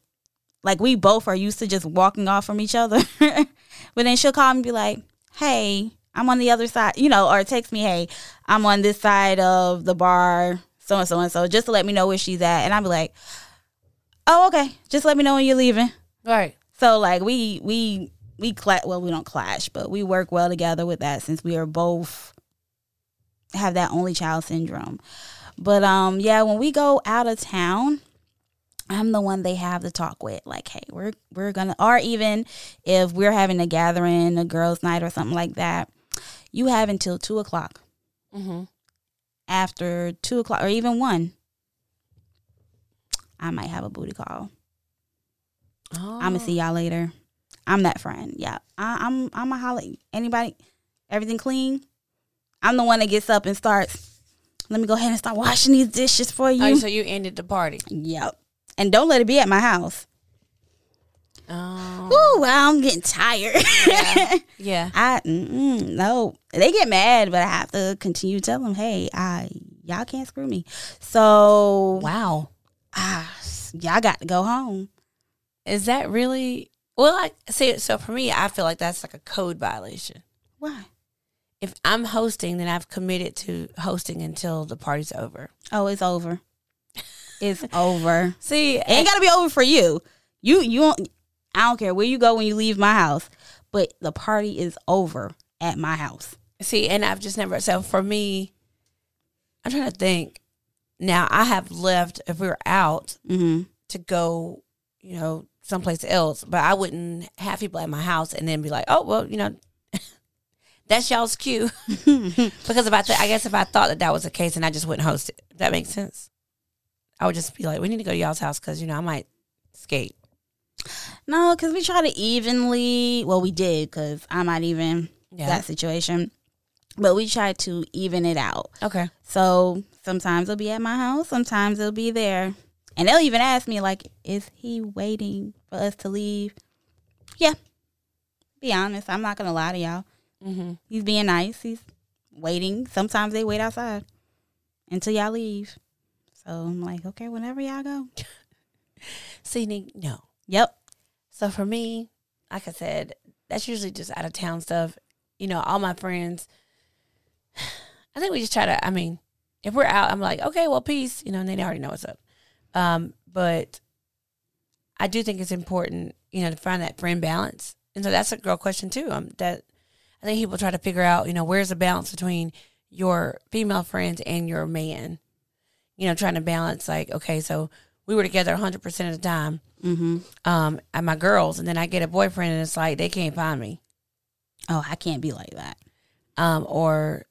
like we both are used to just walking off from each other, but then she'll call me and be like, "Hey, I'm on the other side," you know, or text me, "Hey, I'm on this side of the bar, so and so and so," just to let me know where she's at, and I'll be like, "Oh, okay, just let me know when you're leaving." Right. So like we we we clash. Well, we don't clash, but we work well together with that since we are both have that only child syndrome. But um, yeah, when we go out of town, I'm the one they have to talk with. Like, hey, we're we're gonna, or even if we're having a gathering, a girls' night, or something like that, you have until two o'clock. Mm-hmm. After two o'clock, or even one, I might have a booty call. Oh. I'm gonna see y'all later. I'm that friend. Yeah, I, I'm. I'm a holler. Anybody? Everything clean? I'm the one that gets up and starts. Let me go ahead and start washing these dishes for you. Oh, so you ended the party. yep. And don't let it be at my house. Oh. Ooh, well, I'm getting tired. Yeah. yeah. I no. They get mad, but I have to continue to tell them, hey, I y'all can't screw me. So Wow. ah, y'all got to go home. Is that really? Well, I see. So for me, I feel like that's like a code violation. Why? If I'm hosting, then I've committed to hosting until the party's over. Oh, it's over. It's over. See, It ain't gotta be over for you. You you don't I don't care where you go when you leave my house, but the party is over at my house. see, and I've just never. So for me, I'm trying to think. Now I have left if we were out Mm-hmm. to go, you know, someplace else, but I wouldn't have people at my house and then be like, oh well, you know. That's y'all's cue, because if I, th- I guess if I thought that that was the case, and I just wouldn't host it. That makes sense. I would just be like, we need to go to y'all's house because you know I might skate. No, because we try to evenly. Well, we did because I'm not even Yeah. that situation, but we try to even it out. Okay. So sometimes it'll be at my house, sometimes it'll be there, and they'll even ask me like, "Is he waiting for us to leave?" Yeah. Be honest, I'm not gonna lie to y'all. Mm-hmm. He's being nice. He's waiting. Sometimes they wait outside until y'all leave. So I'm like, okay, whenever y'all go. See, no. Yep. So for me, like I said, that's usually just out of town stuff. You know, all my friends. I think we just try to. I mean, if we're out, I'm like, okay, well, peace. You know, and they already know what's up. Um, but I do think it's important, you know, to find that friend balance. And so that's a girl question too. Um, that I think people try to figure out, you know, where's the balance between your female friends and your man. You know, trying to balance like, okay, so we were together 100 percent of the time Mm-hmm. um and my girls and then I get a boyfriend and it's like they can't find me. Oh, I can't be like that. Um or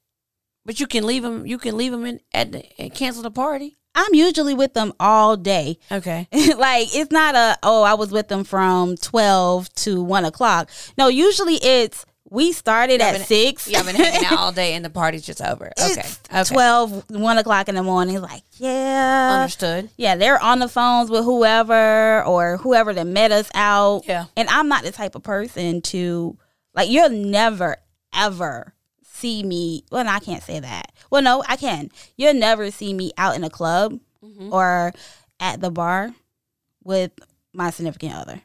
but you can leave them you can leave them in at the, and cancel the party. I'm usually with them all day. Okay. like it's not a oh I was with them from twelve to one o'clock. No, usually it's we started at been- six. You have been hanging out all day and the party's just over. Okay. It's okay. 12, 1 o'clock in the morning. Like, yeah. Understood. Yeah, they're on the phones with whoever or whoever that met us out. Yeah. And I'm not the type of person to like you'll never ever see me. Well, I can't say that. Well, no, I can. You'll never see me out in a club Mm-hmm. or at the bar with my significant other.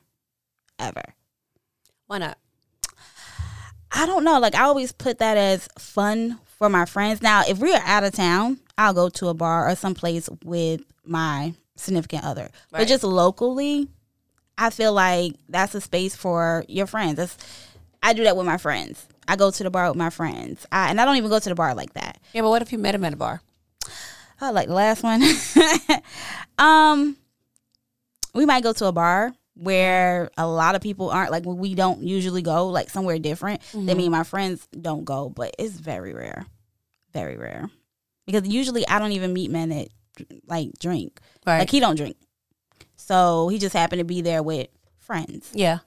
Ever. Why not? I don't know. Like I always put that as fun for my friends. Now, if we're out of town, I'll go to a bar or someplace with my significant other. But just locally, I feel like that's a space for your friends. That's I do that with my friends. I go to the bar with my friends. I, and I don't even go to the bar like that. Yeah, but what if you met him at a bar? Oh, like the last one. um, we might go to a bar where a lot of people aren't like we don't usually go, like somewhere different. That me and my friends don't go, but it's very rare, very rare. Because usually I don't even meet men that like drink. Right. Like he don't drink, so he just happened to be there with friends. yeah.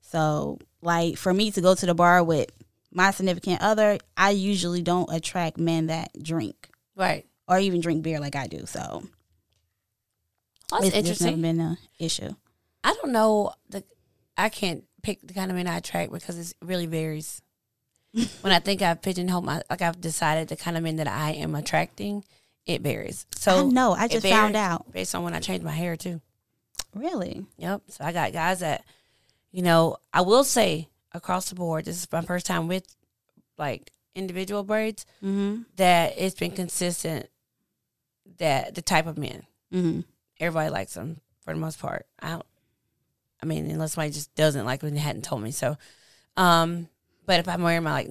So like for me to go to the bar with my significant other, I usually don't attract men that drink Right. or even drink beer like I do. So that's it's just never interesting. been an issue. I don't know the I can't pick the kind of men I attract because it really varies. when I think I've pigeonholed my, like I've decided the kind of men that I am attracting, it varies. So I know. I just found out. based on when I changed my hair too. Really? Yep. So I got guys that, you know, I will say across the board, this is my first time with like individual braids, Mm-hmm. that it's been consistent that the type of men, Mm-hmm. everybody likes them for the most part. I don't, I mean, unless somebody just doesn't like them and hadn't told me so. Um, but if I'm wearing my like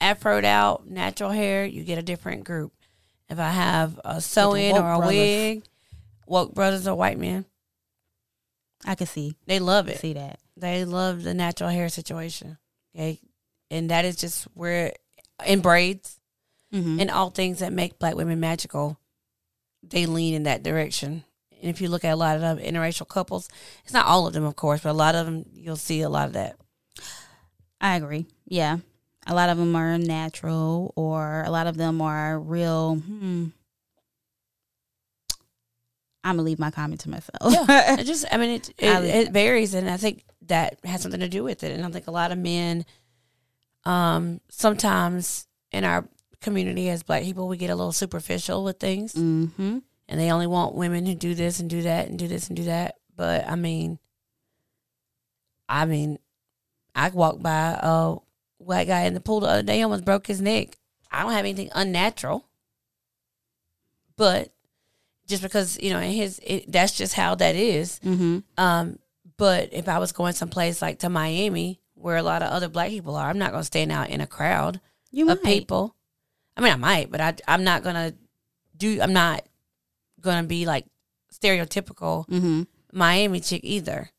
afroed out natural hair, you get a different group. If I have a sew in or a brothers. wig, woke brothers are white men. I can see They love it. see that. They love the natural hair situation. Okay. And that is just where in braids Mm-hmm. and all things that make black women magical, they lean in that direction. And if you look at a lot of interracial couples, it's not all of them, of course, but a lot of them, you'll see a lot of that. I agree. Yeah. A lot of them are natural, or a lot of them are real. Hmm. I'm gonna leave my comment to myself. It just, I mean, it it, it varies, and I think that has something to do with it. And I think a lot of men, um, sometimes in our community as black people, we get a little superficial with things. mm-hmm. and they only want women who do this and do that and do this and do that. But I mean, I mean, I walked by a white guy in the pool the other day, almost broke his neck. I don't have anything unnatural, but just because you know, his it, that's just how that is. Mm-hmm. Um, but if I was going someplace like to Miami, where a lot of other black people are, I'm not going to stand out in a crowd You of might. people. I mean, I might, but I, I'm not gonna do. I'm not gonna be like stereotypical Mm-hmm. Miami chick either.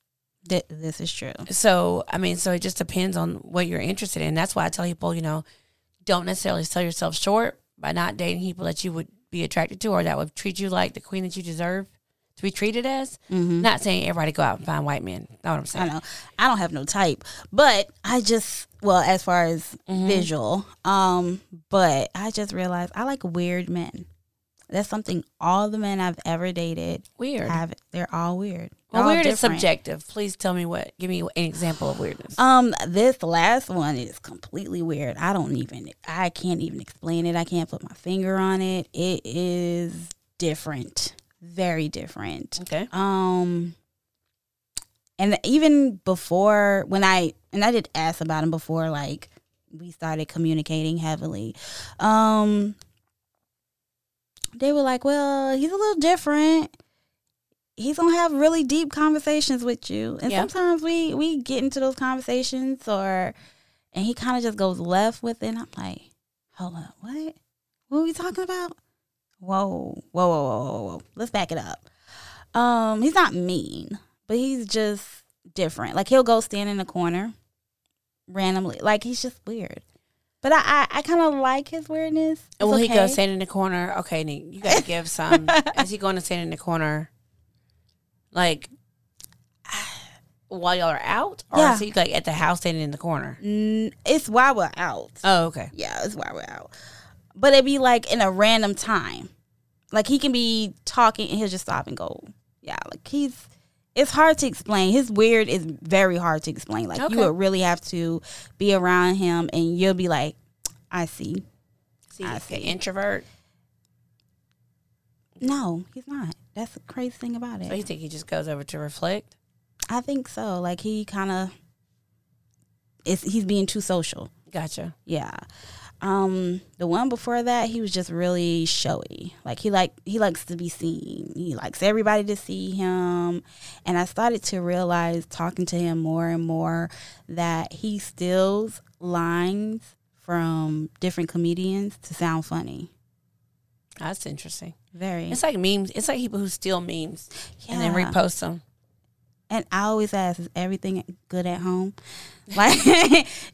Th- this is true. So I mean, so it just depends on what you're interested in. That's why I tell people, you know, don't necessarily sell yourself short by not dating people that you would be attracted to or that would treat you like the queen that you deserve to be treated as. Mm-hmm. Not saying everybody go out and find white men. Know what I'm saying? I know. I don't have no type, but I just well, as far as Mhm. visual, um, but I just realized I like weird men. That's something all the men I've ever dated Weird. have. They're all weird. well, All weird is subjective. Please tell me what. Give me an example of weirdness. Um, this last one is completely weird. I don't even. I can't even explain it. I can't put my finger on it. It is different. Very different. okay. Um, and even before when I and I did ask about him before, like we started communicating heavily. Um, they were like, "Well, he's a little different. He's gonna have really deep conversations with you, and Yeah. sometimes we we get into those conversations, or and he kind of just goes left with it. And I'm like, hold up, what? What are we talking about? Whoa, whoa, whoa, whoa, whoa, whoa. Let's back it up. Um, he's not mean, but he's just different. Like he'll go stand in the corner randomly. Like he's just weird. But I, I, I kind of like his weirdness. It's Will he go okay. stand in the corner? Okay, Nick, you got to give some. is he going to stand in the corner, like while y'all are out, or Yeah. is he like at the house standing in the corner? Mm, it's while we're out. Oh, okay. Yeah, it's while we're out. But it'd be like in a random time. Like he can be talking and he'll just stop and go. Yeah, like he's it's hard to explain. His weird is very hard to explain. Like Okay. you would really have to be around him and you'll be like, I see. See, I see. introvert. No, he's not. That's the crazy thing about So it. you think he just goes over to reflect? I think so. Like he kind of is he's being too social. Gotcha. Yeah. Um, the one before that, he was just really showy. Like he like he likes to be seen. He likes everybody to see him. And I started to realize talking to him more and more that he steals lines from different comedians to sound funny. That's interesting. Very. It's like memes. It's like people who steal memes and then repost them. And I always ask, is everything good at home? Like,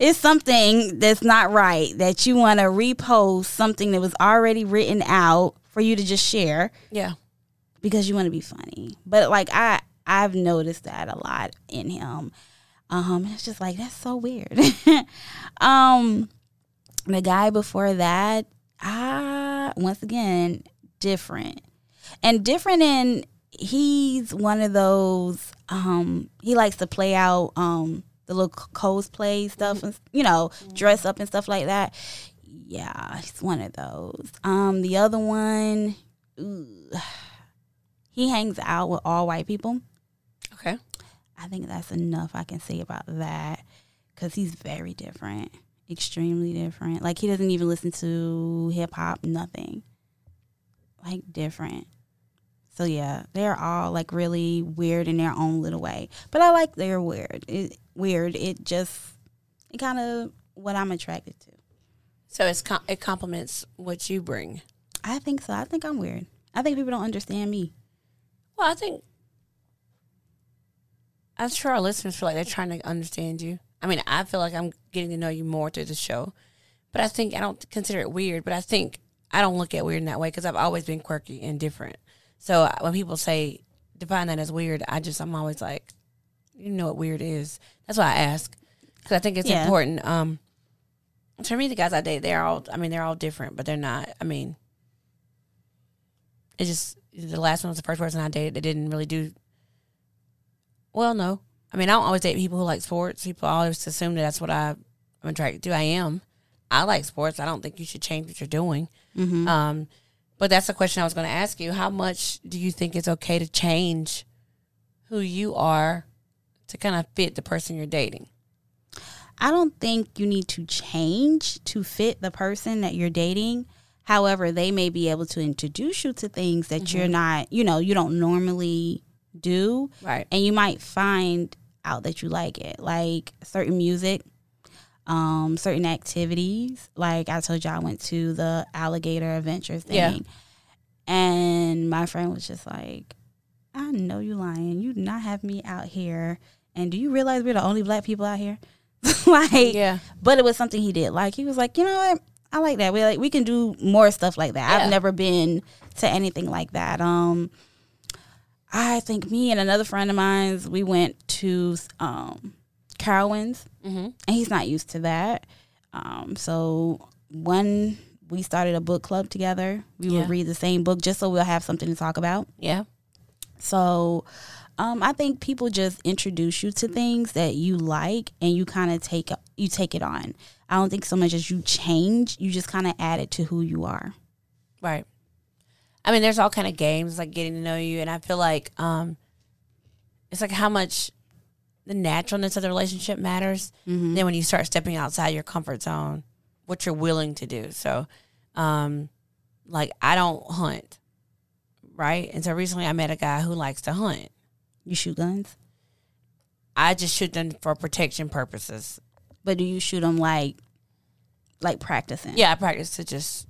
it's something that's not right that you want to repost something that was already written out for you to just share Yeah. because you want to be funny. But like, I I've noticed that a lot in him. Um, it's just like that's so weird. um, the guy before that, ah, once again, different, and different in he's one of those. Um, he likes to play out um the little cosplay stuff and you know dress up and stuff like that. Yeah, he's one of those. Um, the other one, ooh, he hangs out with all white people. Okay. I think that's enough I can say about that because he's very different, extremely different. Like he doesn't even listen to hip hop, nothing. Like different. So yeah, they're all like really weird in their own little way. But I like they're weird. It, weird. It just it kind of what I'm attracted to. So it's com- it complements what you bring. I think so. I think I'm weird. I think people don't understand me. Well, I think I'm sure our listeners feel like they're trying to understand you. I mean, I feel like I'm getting to know you more through the show, but I think I don't consider it weird. But I think I don't look at weird in that way because I've always been quirky and different. So uh, when people say define that as weird, I just I'm always like, you know what weird is. That's why I ask because I think it's Yeah. important. Um, for me, the guys I date, they're all. I mean, they're all different, but they're not. I mean, it's just the last one was the first person I dated that didn't really do. Well, no, I mean, I don't always date people who like sports. People always assume that that's what I, I'm attracted to. I am. I like sports. I don't think you should change what you're doing. Mm-hmm. Um, but that's the question I was going to ask you. How much do you think it's okay to change who you are to kind of fit the person you're dating? I don't think you need to change to fit the person that you're dating. However, they may be able to introduce you to things that you're mm-hmm. not, you know, you don't normally do. Right. And you might find out that you like it, like certain music, um, certain activities. Like I told you, I went to the alligator adventure thing. Yeah. And my friend was just like, I know you lying. You do not have me out here. And do you realize we're the only black people out here? like, Yeah. but it was something he did. Like he was like, you know what? I like that. We like we can do more stuff like that. Yeah. I've never been to anything like that. Um, I think me and another friend of mine's we went to um, Carowinds, Mm-hmm. and he's not used to that. Um, so one we started a book club together. We Yeah. would read the same book just so we'll have something to talk about. Yeah. So um, I think people just introduce you to things that you like and you kind of take you take it on. I don't think so much as you change, you just kind of add it to who you are. Right. I mean, there's all kind of games like getting to know you, and I feel like um, it's like how much the naturalness of the relationship matters. Then when you start stepping outside your comfort zone, what you're willing to do. So, um, like I don't hunt, right? And so recently I met a guy who likes to hunt. You shoot guns, I just shoot them for protection purposes. but do you shoot them like like practicing? Yeah, I practice to just,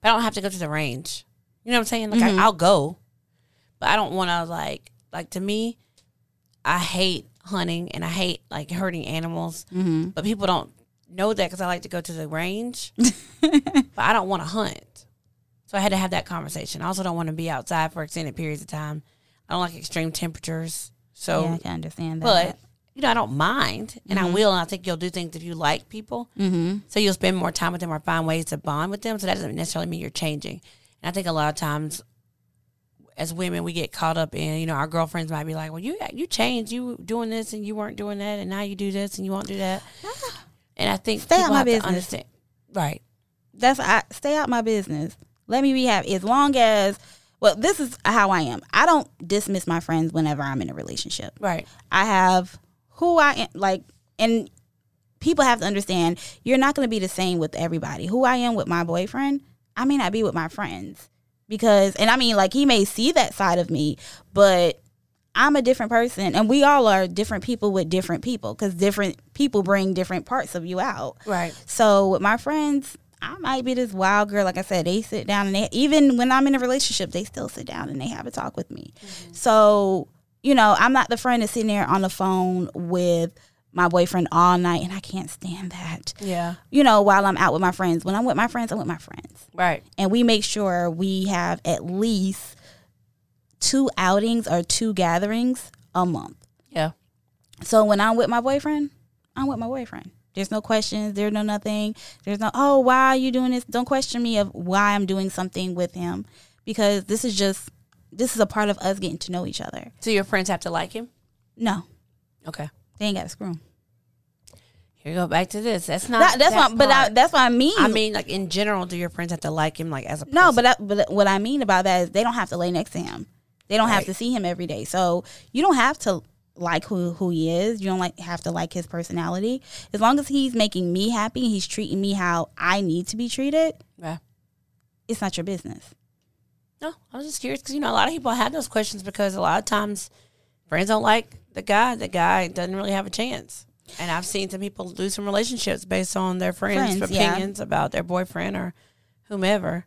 but I don't have to go to the range. You know what I'm saying? Like Mhm. I, I'll go, but I don't want to like like to me. I hate hunting and I hate like hurting animals, Mm-hmm. but people don't know that because I like to go to the range, but I don't want to hunt. So I had to have that conversation. I also don't want to be outside for extended periods of time. I don't like extreme temperatures. So, yeah, I can understand that. but you know, I don't mind, and I will, and I think you'll do things if you like people. mm-hmm. So you'll spend more time with them or find ways to bond with them. So that doesn't necessarily mean you're changing. And I think a lot of times, as women, we get caught up in you know our girlfriends might be like, "Well, you you changed, you doing this and you weren't doing that, and now you do this and you won't do that." Ah. And I think Stay out my business. understand, right? that's I stay out my business. Let me be happy as long as well. This is how I am. I don't dismiss my friends whenever I'm in a relationship. Right. I have who I am, like, and people have to understand you're not going to be the same with everybody. Who I am with my boyfriend, I may not be with my friends because, and I mean, like, he may see that side of me, but I'm a different person, and we all are different people with different people because different people bring different parts of you out. Right. So with my friends, I might be this wild girl. Like I said, they sit down and they even when I'm in a relationship, they still sit down and they have a talk with me. Mm-hmm. So you know, I'm not the friend that's sitting there on the phone with my boyfriend all night, and I can't stand that. Yeah. You know, while I'm out with my friends, when I'm with my friends, I'm with my friends, Right. and we make sure we have at least two outings or two gatherings a month. Yeah. So when I'm with my boyfriend, I'm with my boyfriend. There's no questions. There's no nothing. There's no, oh, why are you doing this? Don't question me of why I'm doing something with him because this is just, this is a part of us getting to know each other. So your friends have to like him. No, Okay. They ain't got to screw. Here you go back to this. That's not. That, that's that what, but I, that's what I mean. I mean, like in general, do your friends have to like him, like as a person? no, but I, but what I mean about that is they don't have to lay next to him. They don't have to see him every day. So you don't have to like who who he is. You don't like have to like his personality. As long as he's making me happy, he's treating me how I need to be treated. Yeah. It's not your business. No, I was just curious because you know a lot of people have those questions because a lot of times friends don't like the guy. The guy doesn't really have a chance, and I've seen some people lose some relationships based on their friends', Friends, yeah. opinions about their boyfriend or whomever.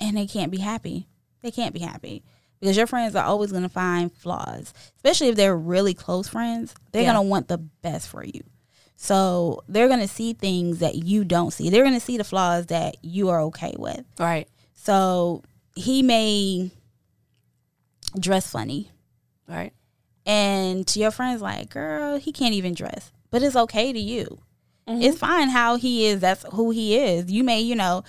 and they can't be happy. They can't be happy because your friends are always going to find flaws, especially if they're really close friends. They're Yeah. going to want the best for you. So they're going to see things that you don't see. They're going to see the flaws that you are okay with. Right. So he may dress funny, Right. And to your friends, like, girl, he can't even dress, but it's okay to you. Mm-hmm. It's fine how he is. That's who he is. You may, you know,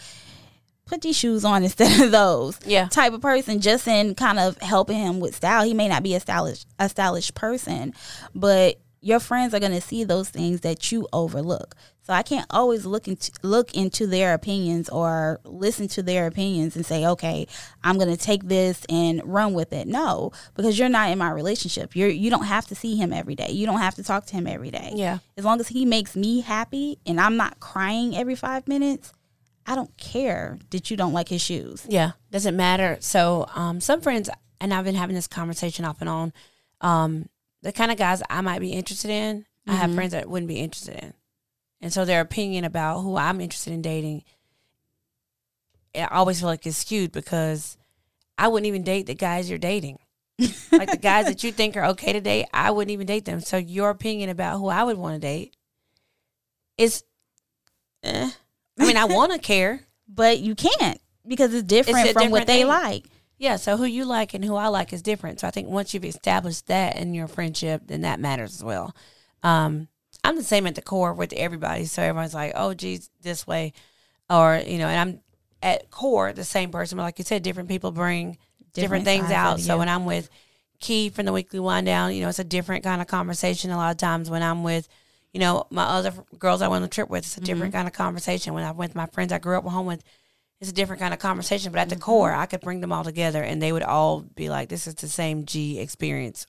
put these shoes on instead of those. Yeah. Type of person, just in kind of helping him with style. He may not be a stylish a stylish person, but your friends are going to see those things that you overlook. So I can't always look into look into their opinions or listen to their opinions and say, okay, I'm going to take this and run with it. No, because you're not in my relationship. You're you don't have to see him every day. You don't have to talk to him every day. Yeah. As long as he makes me happy and I'm not crying every five minutes, I don't care that you don't like his shoes. Yeah, doesn't matter. So, um, some friends, and I've been having this conversation off and on. Um, the kind of guys I might be interested in, I have friends that wouldn't be interested in, and so their opinion about who I'm interested in dating, I always feel like it's skewed because I wouldn't even date the guys you're dating. like the guys that you think are okay to date, I wouldn't even date them. So your opinion about who I would want to date is, eh. I mean, I want to care. But you can't because it's different a from what they thing. like. Yeah, so who you like and who I like is different. So I think once you've established that in your friendship, then that matters as well. Um, I'm the same at the core with everybody. So everyone's like, oh, geez, this way. Or, you know, and I'm at core the same person. But like you said, different people bring different, Different things out. So when I'm with Key from the Weekly Wind Down, you know, it's a different kind of conversation. A lot of times when I'm with, you know, my other girls I went on the trip with, it's a different kind of conversation. When I went with my friends I grew up at home with, it's a different kind of conversation. But at the core, I could bring them all together and they would all be like, this is the same G experience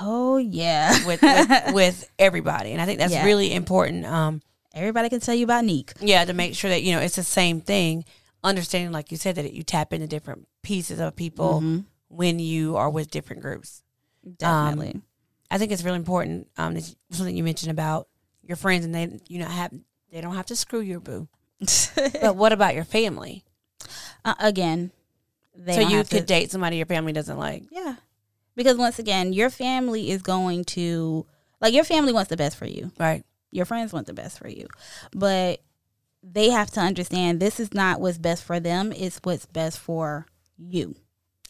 Oh yeah. with, with, with everybody. And I think that's Yeah. really important. Um, Everybody can tell you about Neek. yeah, to make sure that, you know, it's the same thing. Understanding, like you said, that you tap into different pieces of people Mm-hmm. when you are with different groups. Definitely. I think it's really important. Um, something you mentioned about your friends, and they you know have they don't have to screw your boo. but what about your family? uh, again, they so you could to, date somebody your family doesn't like. yeah, because once again, your family is going to like your family wants the best for you. Right. Your friends want the best for you, but they have to understand this is not what's best for them. It's what's best for you.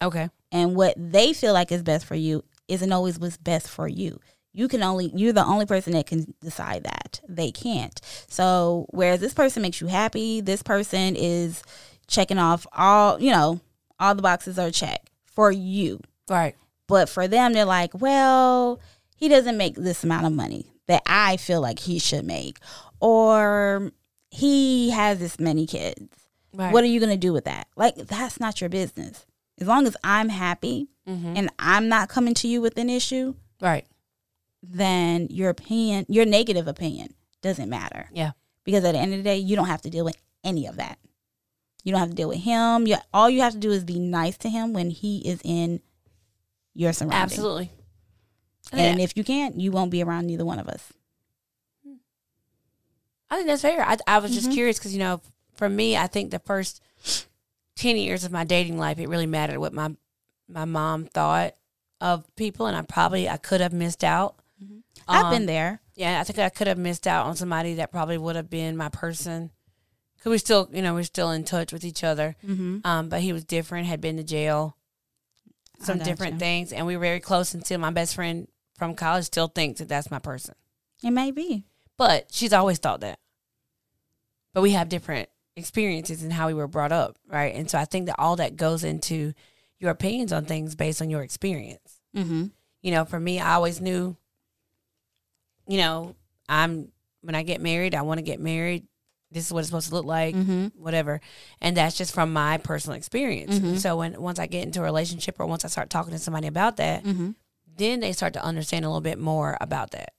Okay. and what they feel like is best for you isn't always what's best for you. You can only you're the only person that can decide that. They can't. So whereas this person makes you happy, this person is checking off all, you know, all the boxes are checked for you. Right. But for them they're like, well, he doesn't make this amount of money that I feel like he should make or he has this many kids. Right. What are you going to do with that? Like, that's not your business. As long as I'm happy Mm-hmm. and I'm not coming to you with an issue, right. then your opinion, your negative opinion, doesn't matter. Yeah. Because at the end of the day, you don't have to deal with any of that. You don't have to deal with him. You, all you have to do is be nice to him when he is in your surroundings. Absolutely. And Yeah. if you can't, you won't be around neither one of us. I think that's fair. I, I was Mm-hmm. just curious because you know, for me, I think the first ten years of my dating life, it really mattered what my my mom thought of people, and I probably I could have missed out. I've Um, been there. Yeah, I think I could have missed out on somebody that probably would have been my person. Cause we still, you know, we're still in touch with each other. Mm-hmm. Um, but he was different, had been to jail, some different things, and we were very close. Until my best friend from college still thinks that that's my person, It may be. but she's always thought that. But we have different experiences and how we were brought up, right? And so I think that all that goes into your opinions on things based on your experience. Mm-hmm. you know, for me, I always knew, you know, I'm when I get married, I want to get married. This is what it's supposed to look like, Mm-hmm. whatever. And that's just from my personal experience. So when once I get into a relationship or once I start talking to somebody about that, Mm-hmm. then they start to understand a little bit more about that.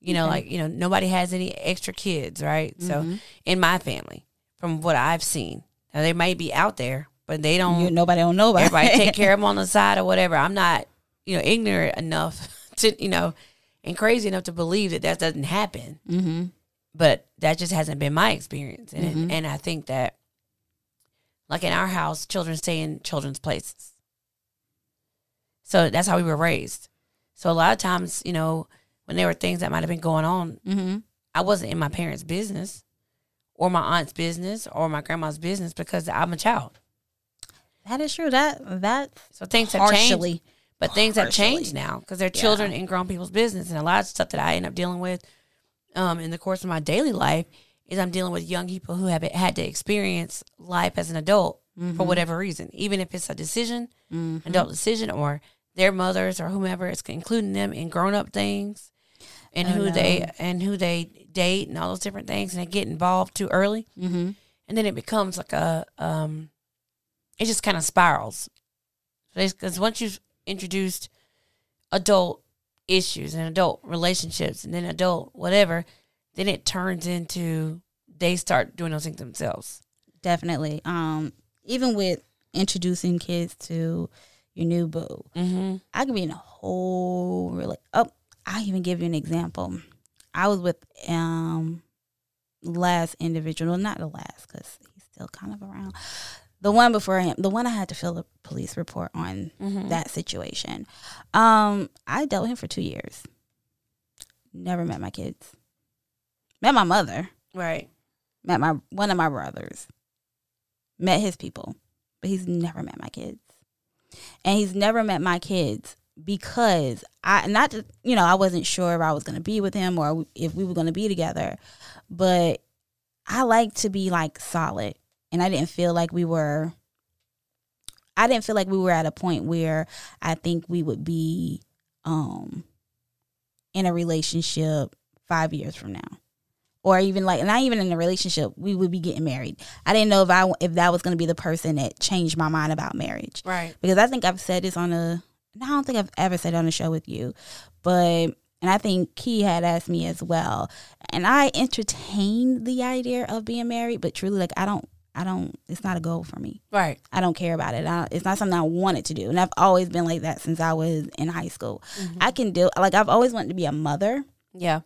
You know, like, you know, nobody has any extra kids, right? So Mhm. in my family, from what I've seen, now they may be out there, but they don't You, nobody don't know about everybody take care of them on the side or whatever. I'm not, you know, ignorant enough to, you know, and crazy enough to believe that that doesn't happen. Mm-hmm. But that just hasn't been my experience, and Mhm. and I think that, like in our house, children stay in children's places. So that's how we were raised. So a lot of times, you know, when there were things that might have been going on, Mm-hmm. I wasn't in my parents' business, or my aunt's business, or my grandma's business because I'm a child. That is true. That that So things have changed. But things have changed now because they're children in grown people's business, and a lot of stuff that I end up dealing with um, in the course of my daily life is I'm dealing with young people who have had to experience life as an adult for whatever reason, even if it's a decision, Mm-hmm. adult decision, or their mothers or whomever, it's including them in grown up things and Oh, who no. they and who they date and all those different things, and they get involved too early, Mm-hmm. and then it becomes like a um, it just kind of spirals because once you've introduced adult issues and adult relationships and then adult whatever then it turns into they start doing those things themselves Definitely. Um, even with introducing kids to your new boo, mm-hmm. I could be in a whole really. Oh, I even give you an example. I was with um last individual, not the last because he's still kind of around. The one before him, the one I had to fill a police report on Mm-hmm. that situation. Um, I dealt with him for two years. Never met my kids. Met my mother. right Met my one of my brothers. Met his people, but he's never met my kids. And he's never met my kids because I not to, you know I wasn't sure if I was going to be with him or if we were going to be together, but I like to be like solid, and I didn't feel like we were. I didn't feel like we were at a point where I think we would be um in a relationship five years from now. Or even like not even in a relationship we would be getting married. I didn't know if i if that was going to be the person that changed my mind about marriage. Right. Because i think i've said this on a i don't think i've ever said it on a show with you. But and i think key had asked me as well. And i entertained the idea of being married but truly like i don't i don't it's not a goal for me right I don't care about it. I, it's not something I wanted to do, and I've always been like that since I was in high school. Mm-hmm. I can do like I've always wanted to be a mother. yeah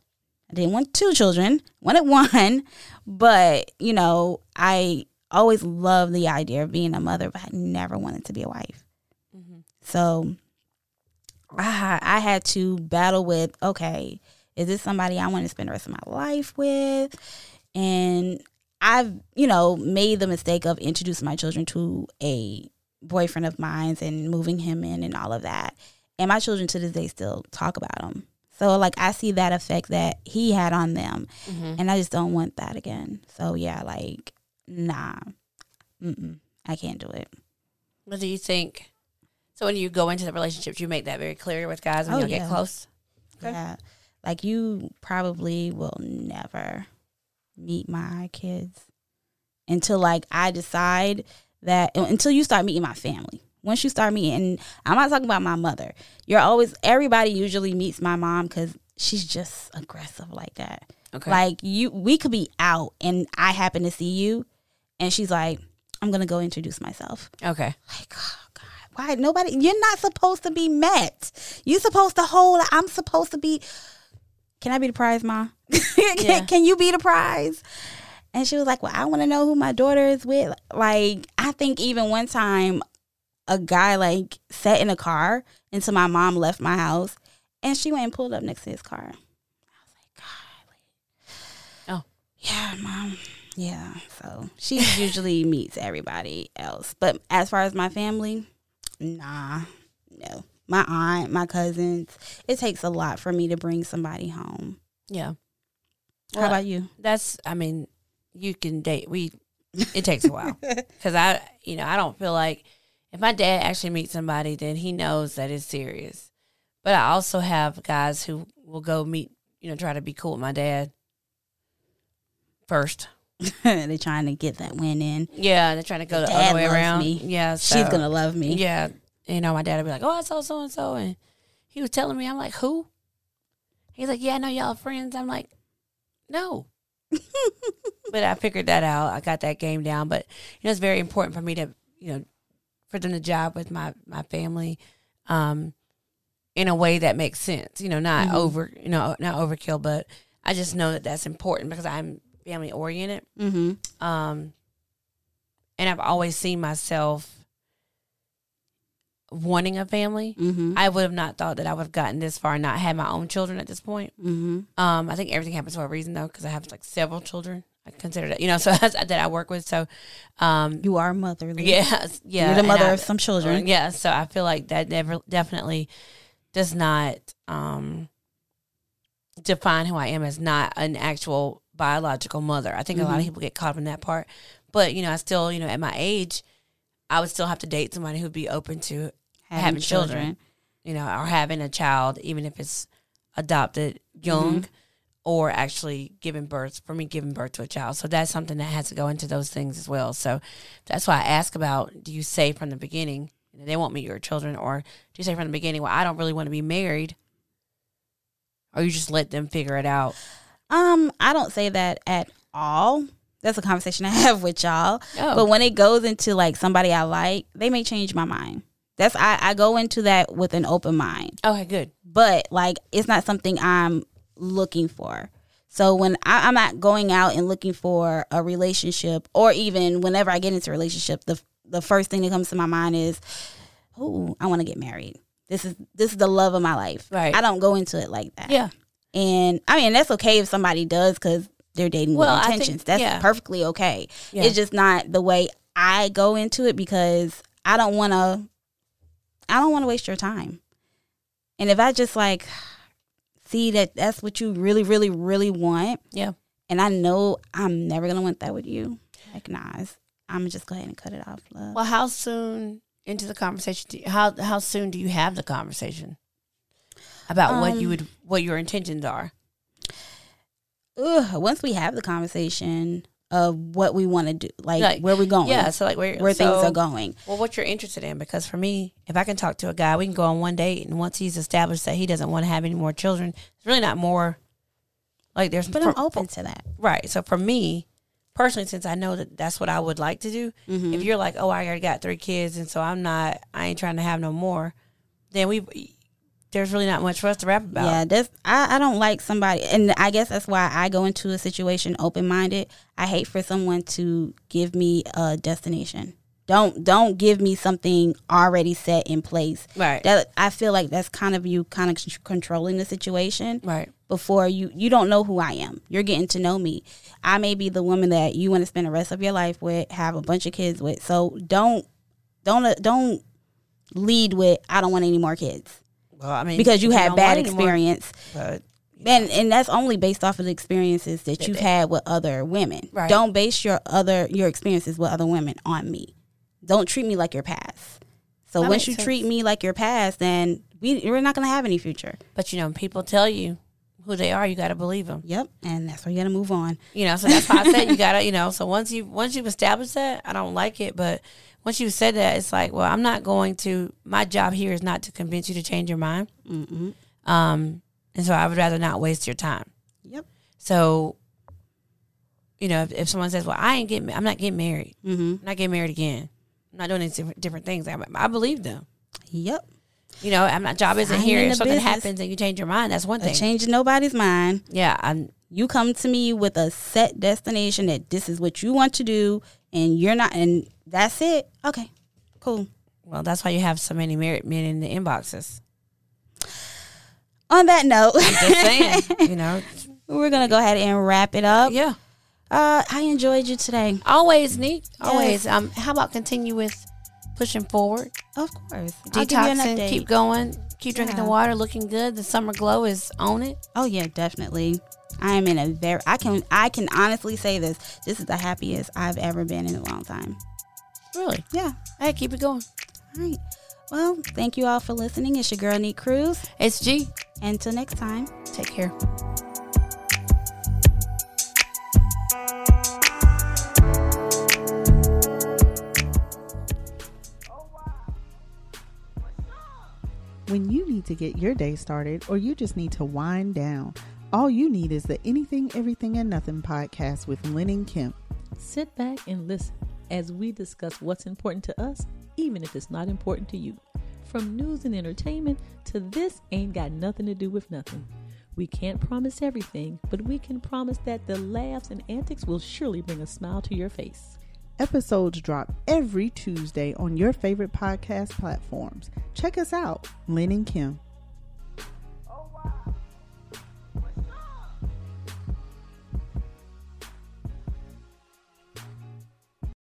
I didn't want two children, wanted one, but you know I always loved the idea of being a mother, but I never wanted to be a wife. Mm-hmm. So I I had to battle with okay, is this somebody I want to spend the rest of my life with? And I've, you know, made the mistake of introducing my children to a boyfriend of mine's and moving him in and all of that. And my children to this day still talk about him. So like I see that effect that he had on them, mm-hmm. and I just don't want that again. So yeah, like nah, Mm-mm, I can't do it. what do you think so when you go into the relationships you make that very clear with guys when Oh, you yeah. get close Okay. Yeah, like you probably will never meet my kids until like I decide that until you start meeting my family. Once you start meeting, and I'm not talking about my mother. You're always everybody usually meets my mom because she's just aggressive like that. okay Like you, we could be out and I happen to see you, and she's like, "I'm gonna go introduce myself." okay Like, oh God, why nobody? You're not supposed to be met. You're supposed to hold. I'm supposed to be. Can I be the prize, ma? can, Yeah. can you be the prize? And she was like, "Well, I want to know who my daughter is with." Like, I think even one time, a guy like sat in a car until my mom left my house, and she went and pulled up next to his car. I was like, "God." Oh. Yeah, mom. Yeah. So she usually meets everybody else. But as far as my family, nah, no. My aunt, my cousins, it takes a lot for me to bring somebody home. yeah How Well, about you? that's i mean you can date we it takes a while because i you know i don't feel like if my dad actually meets somebody then he knows that it's serious but i also have guys who will go meet you know try to be cool with my dad first. they're trying to get that win in. Yeah, they're trying to go the Dad other way around. me. Yeah, She's gonna love me. Yeah, you know, my dad would be like, "Oh, I saw so and so," and he was telling me, I'm like, "Who?" He's like, "Yeah, I know y'all friends." I'm like, "No." but I figured that out. I got that game down. But you know, it's very important for me to, you know, for them to jive with my my family, um, in a way that makes sense. You know, not Mhm. over, you know, not overkill. But I just know that that's important because I'm family oriented. Mm-hmm. Um, and I've always seen myself wanting a family. Mm-hmm. I would have not thought that I would have gotten this far and not had my own children at this point. mm-hmm. Um, I think everything happens for a reason though, because I have like several children. I consider that, you know, so that I work with. So, um, You are a motherly. Yes. yeah, You're the mother I- of some children. yeah, so I feel like that never definitely does not um define who I am as not an actual biological mother. I think a lot of Mhm. people get caught up in that part. But, you know, I still, you know, at my age, I would still have to date somebody who'd be open to having, children, you know, or having a child, even if it's adopted young or actually giving birth, for me, giving birth to a child. So that's something that has to go into those things as well. So that's why I ask about do you say from the beginning, they won't meet your children, or do you say from the beginning, well, I don't really want to be married? Or you just let them figure it out? Um, I don't say that at all. That's a conversation I have with y'all. Oh. But when it goes into like somebody I like, they may change my mind. That's I, I go into that with an open mind. Okay, good. But like it's not something I'm looking for. So when I, I'm not going out and looking for a relationship, or even whenever I get into a relationship, the the first thing that comes to my mind is, "Oh, I want to get married. This is this is the love of my life." Right. I don't go into it like that. Yeah. And I mean, that's okay if somebody does because they're dating Well, with think- intentions. that's yeah. perfectly okay. Yeah. It's just not the way I go into it because I don't want to. I don't want to waste your time. And if I just like see that that's what you really, really, really want, Yeah. and I know I'm never gonna want that with you, like nah, I'm just go ahead and cut it off, love. Well, how soon into the conversation? Do you, how how soon do you have the conversation about what you Um, would what your intentions are? Ugh, once we have the conversation of what we want to do, like, Like, where we're going, Yeah, so like where where things are going. Well, what you're interested in? Because for me, if I can talk to a guy, we can go on one date, and once he's established that he doesn't want to have any more children, it's really not more. Like there's, But for- I'm open to that. right? So for me, personally, since I know that that's what I would like to do, Mhm. if you're like, oh, I already got three kids, and so I'm not, I ain't trying to have no more, then we, there's really not much for us to rap about. Yeah, that's I, I don't like somebody and I guess that's why I go into a situation open minded. I hate for someone to give me a destination. Don't don't give me something already set in place. Right. That I feel like that's kind of you kind of c- controlling the situation Right. before you you don't know who I am. You're getting to know me. I may be the woman that you want to spend the rest of your life with, have a bunch of kids with. So don't don't uh, don't lead with I don't want any more kids Well, I mean, because you had bad want any more- experience. but And and that's only based off of the experiences that you've had with other women. Right. Don't base your other your experiences with other women on me. Don't treat me like your past. So That once you treat me like your past, then we we're not gonna have any future. but you know, people tell you who they are, you got to believe them. Yep, and that's why you gotta move on. You know, so that's why I said you gotta, you know. So once you once you've established that, I don't like it, but once you said that, it's like, well, I'm not going to. My job here is not to convince you to change your mind. Mm-mm. Um, and so I would rather not waste your time. Yep. So, you know, if, if someone says, "Well, I ain't getting, I'm not getting married, Mm-hmm. I'm not getting married again, I'm not doing these different, different things," I, I believe them. Yep. You know, I'm not job isn't I'm here. If something business. happens and you change your mind, that's one A thing. change nobody's mind. yeah, I'm. You come to me with a set destination that this is what you want to do, and you're not, and that's it. Okay, cool. Well, that's why you have so many married men in the inboxes. On that note, Just saying, you know. we're gonna go ahead and wrap it up. Yeah. Uh, I enjoyed you today. Always neat. Always. Yes. Um. How about continue with pushing forward, Of course. I'll give you an detoxing, keep going, keep drinking the water, looking good. The summer glow is on it. oh yeah, definitely. I am in a very I can I can honestly say this. This is the happiest I've ever been in a long time. Really? Yeah. Hey, right, keep it going. All right. Well, thank you all for listening. It's your girl Neat Cruz. It's G. Until next time, take care. When you need to get your day started or you just need to wind down, all you need is the Anything, Everything, and Nothing podcast with Lynn and Kim. Sit back and listen as we discuss what's important to us, even if it's not important to you. From news and entertainment to this ain't got nothing to do with nothing. We can't promise everything, but we can promise that the laughs and antics will surely bring a smile to your face. Episodes drop every Tuesday on your favorite podcast platforms. Check us out, Lynn and Kim.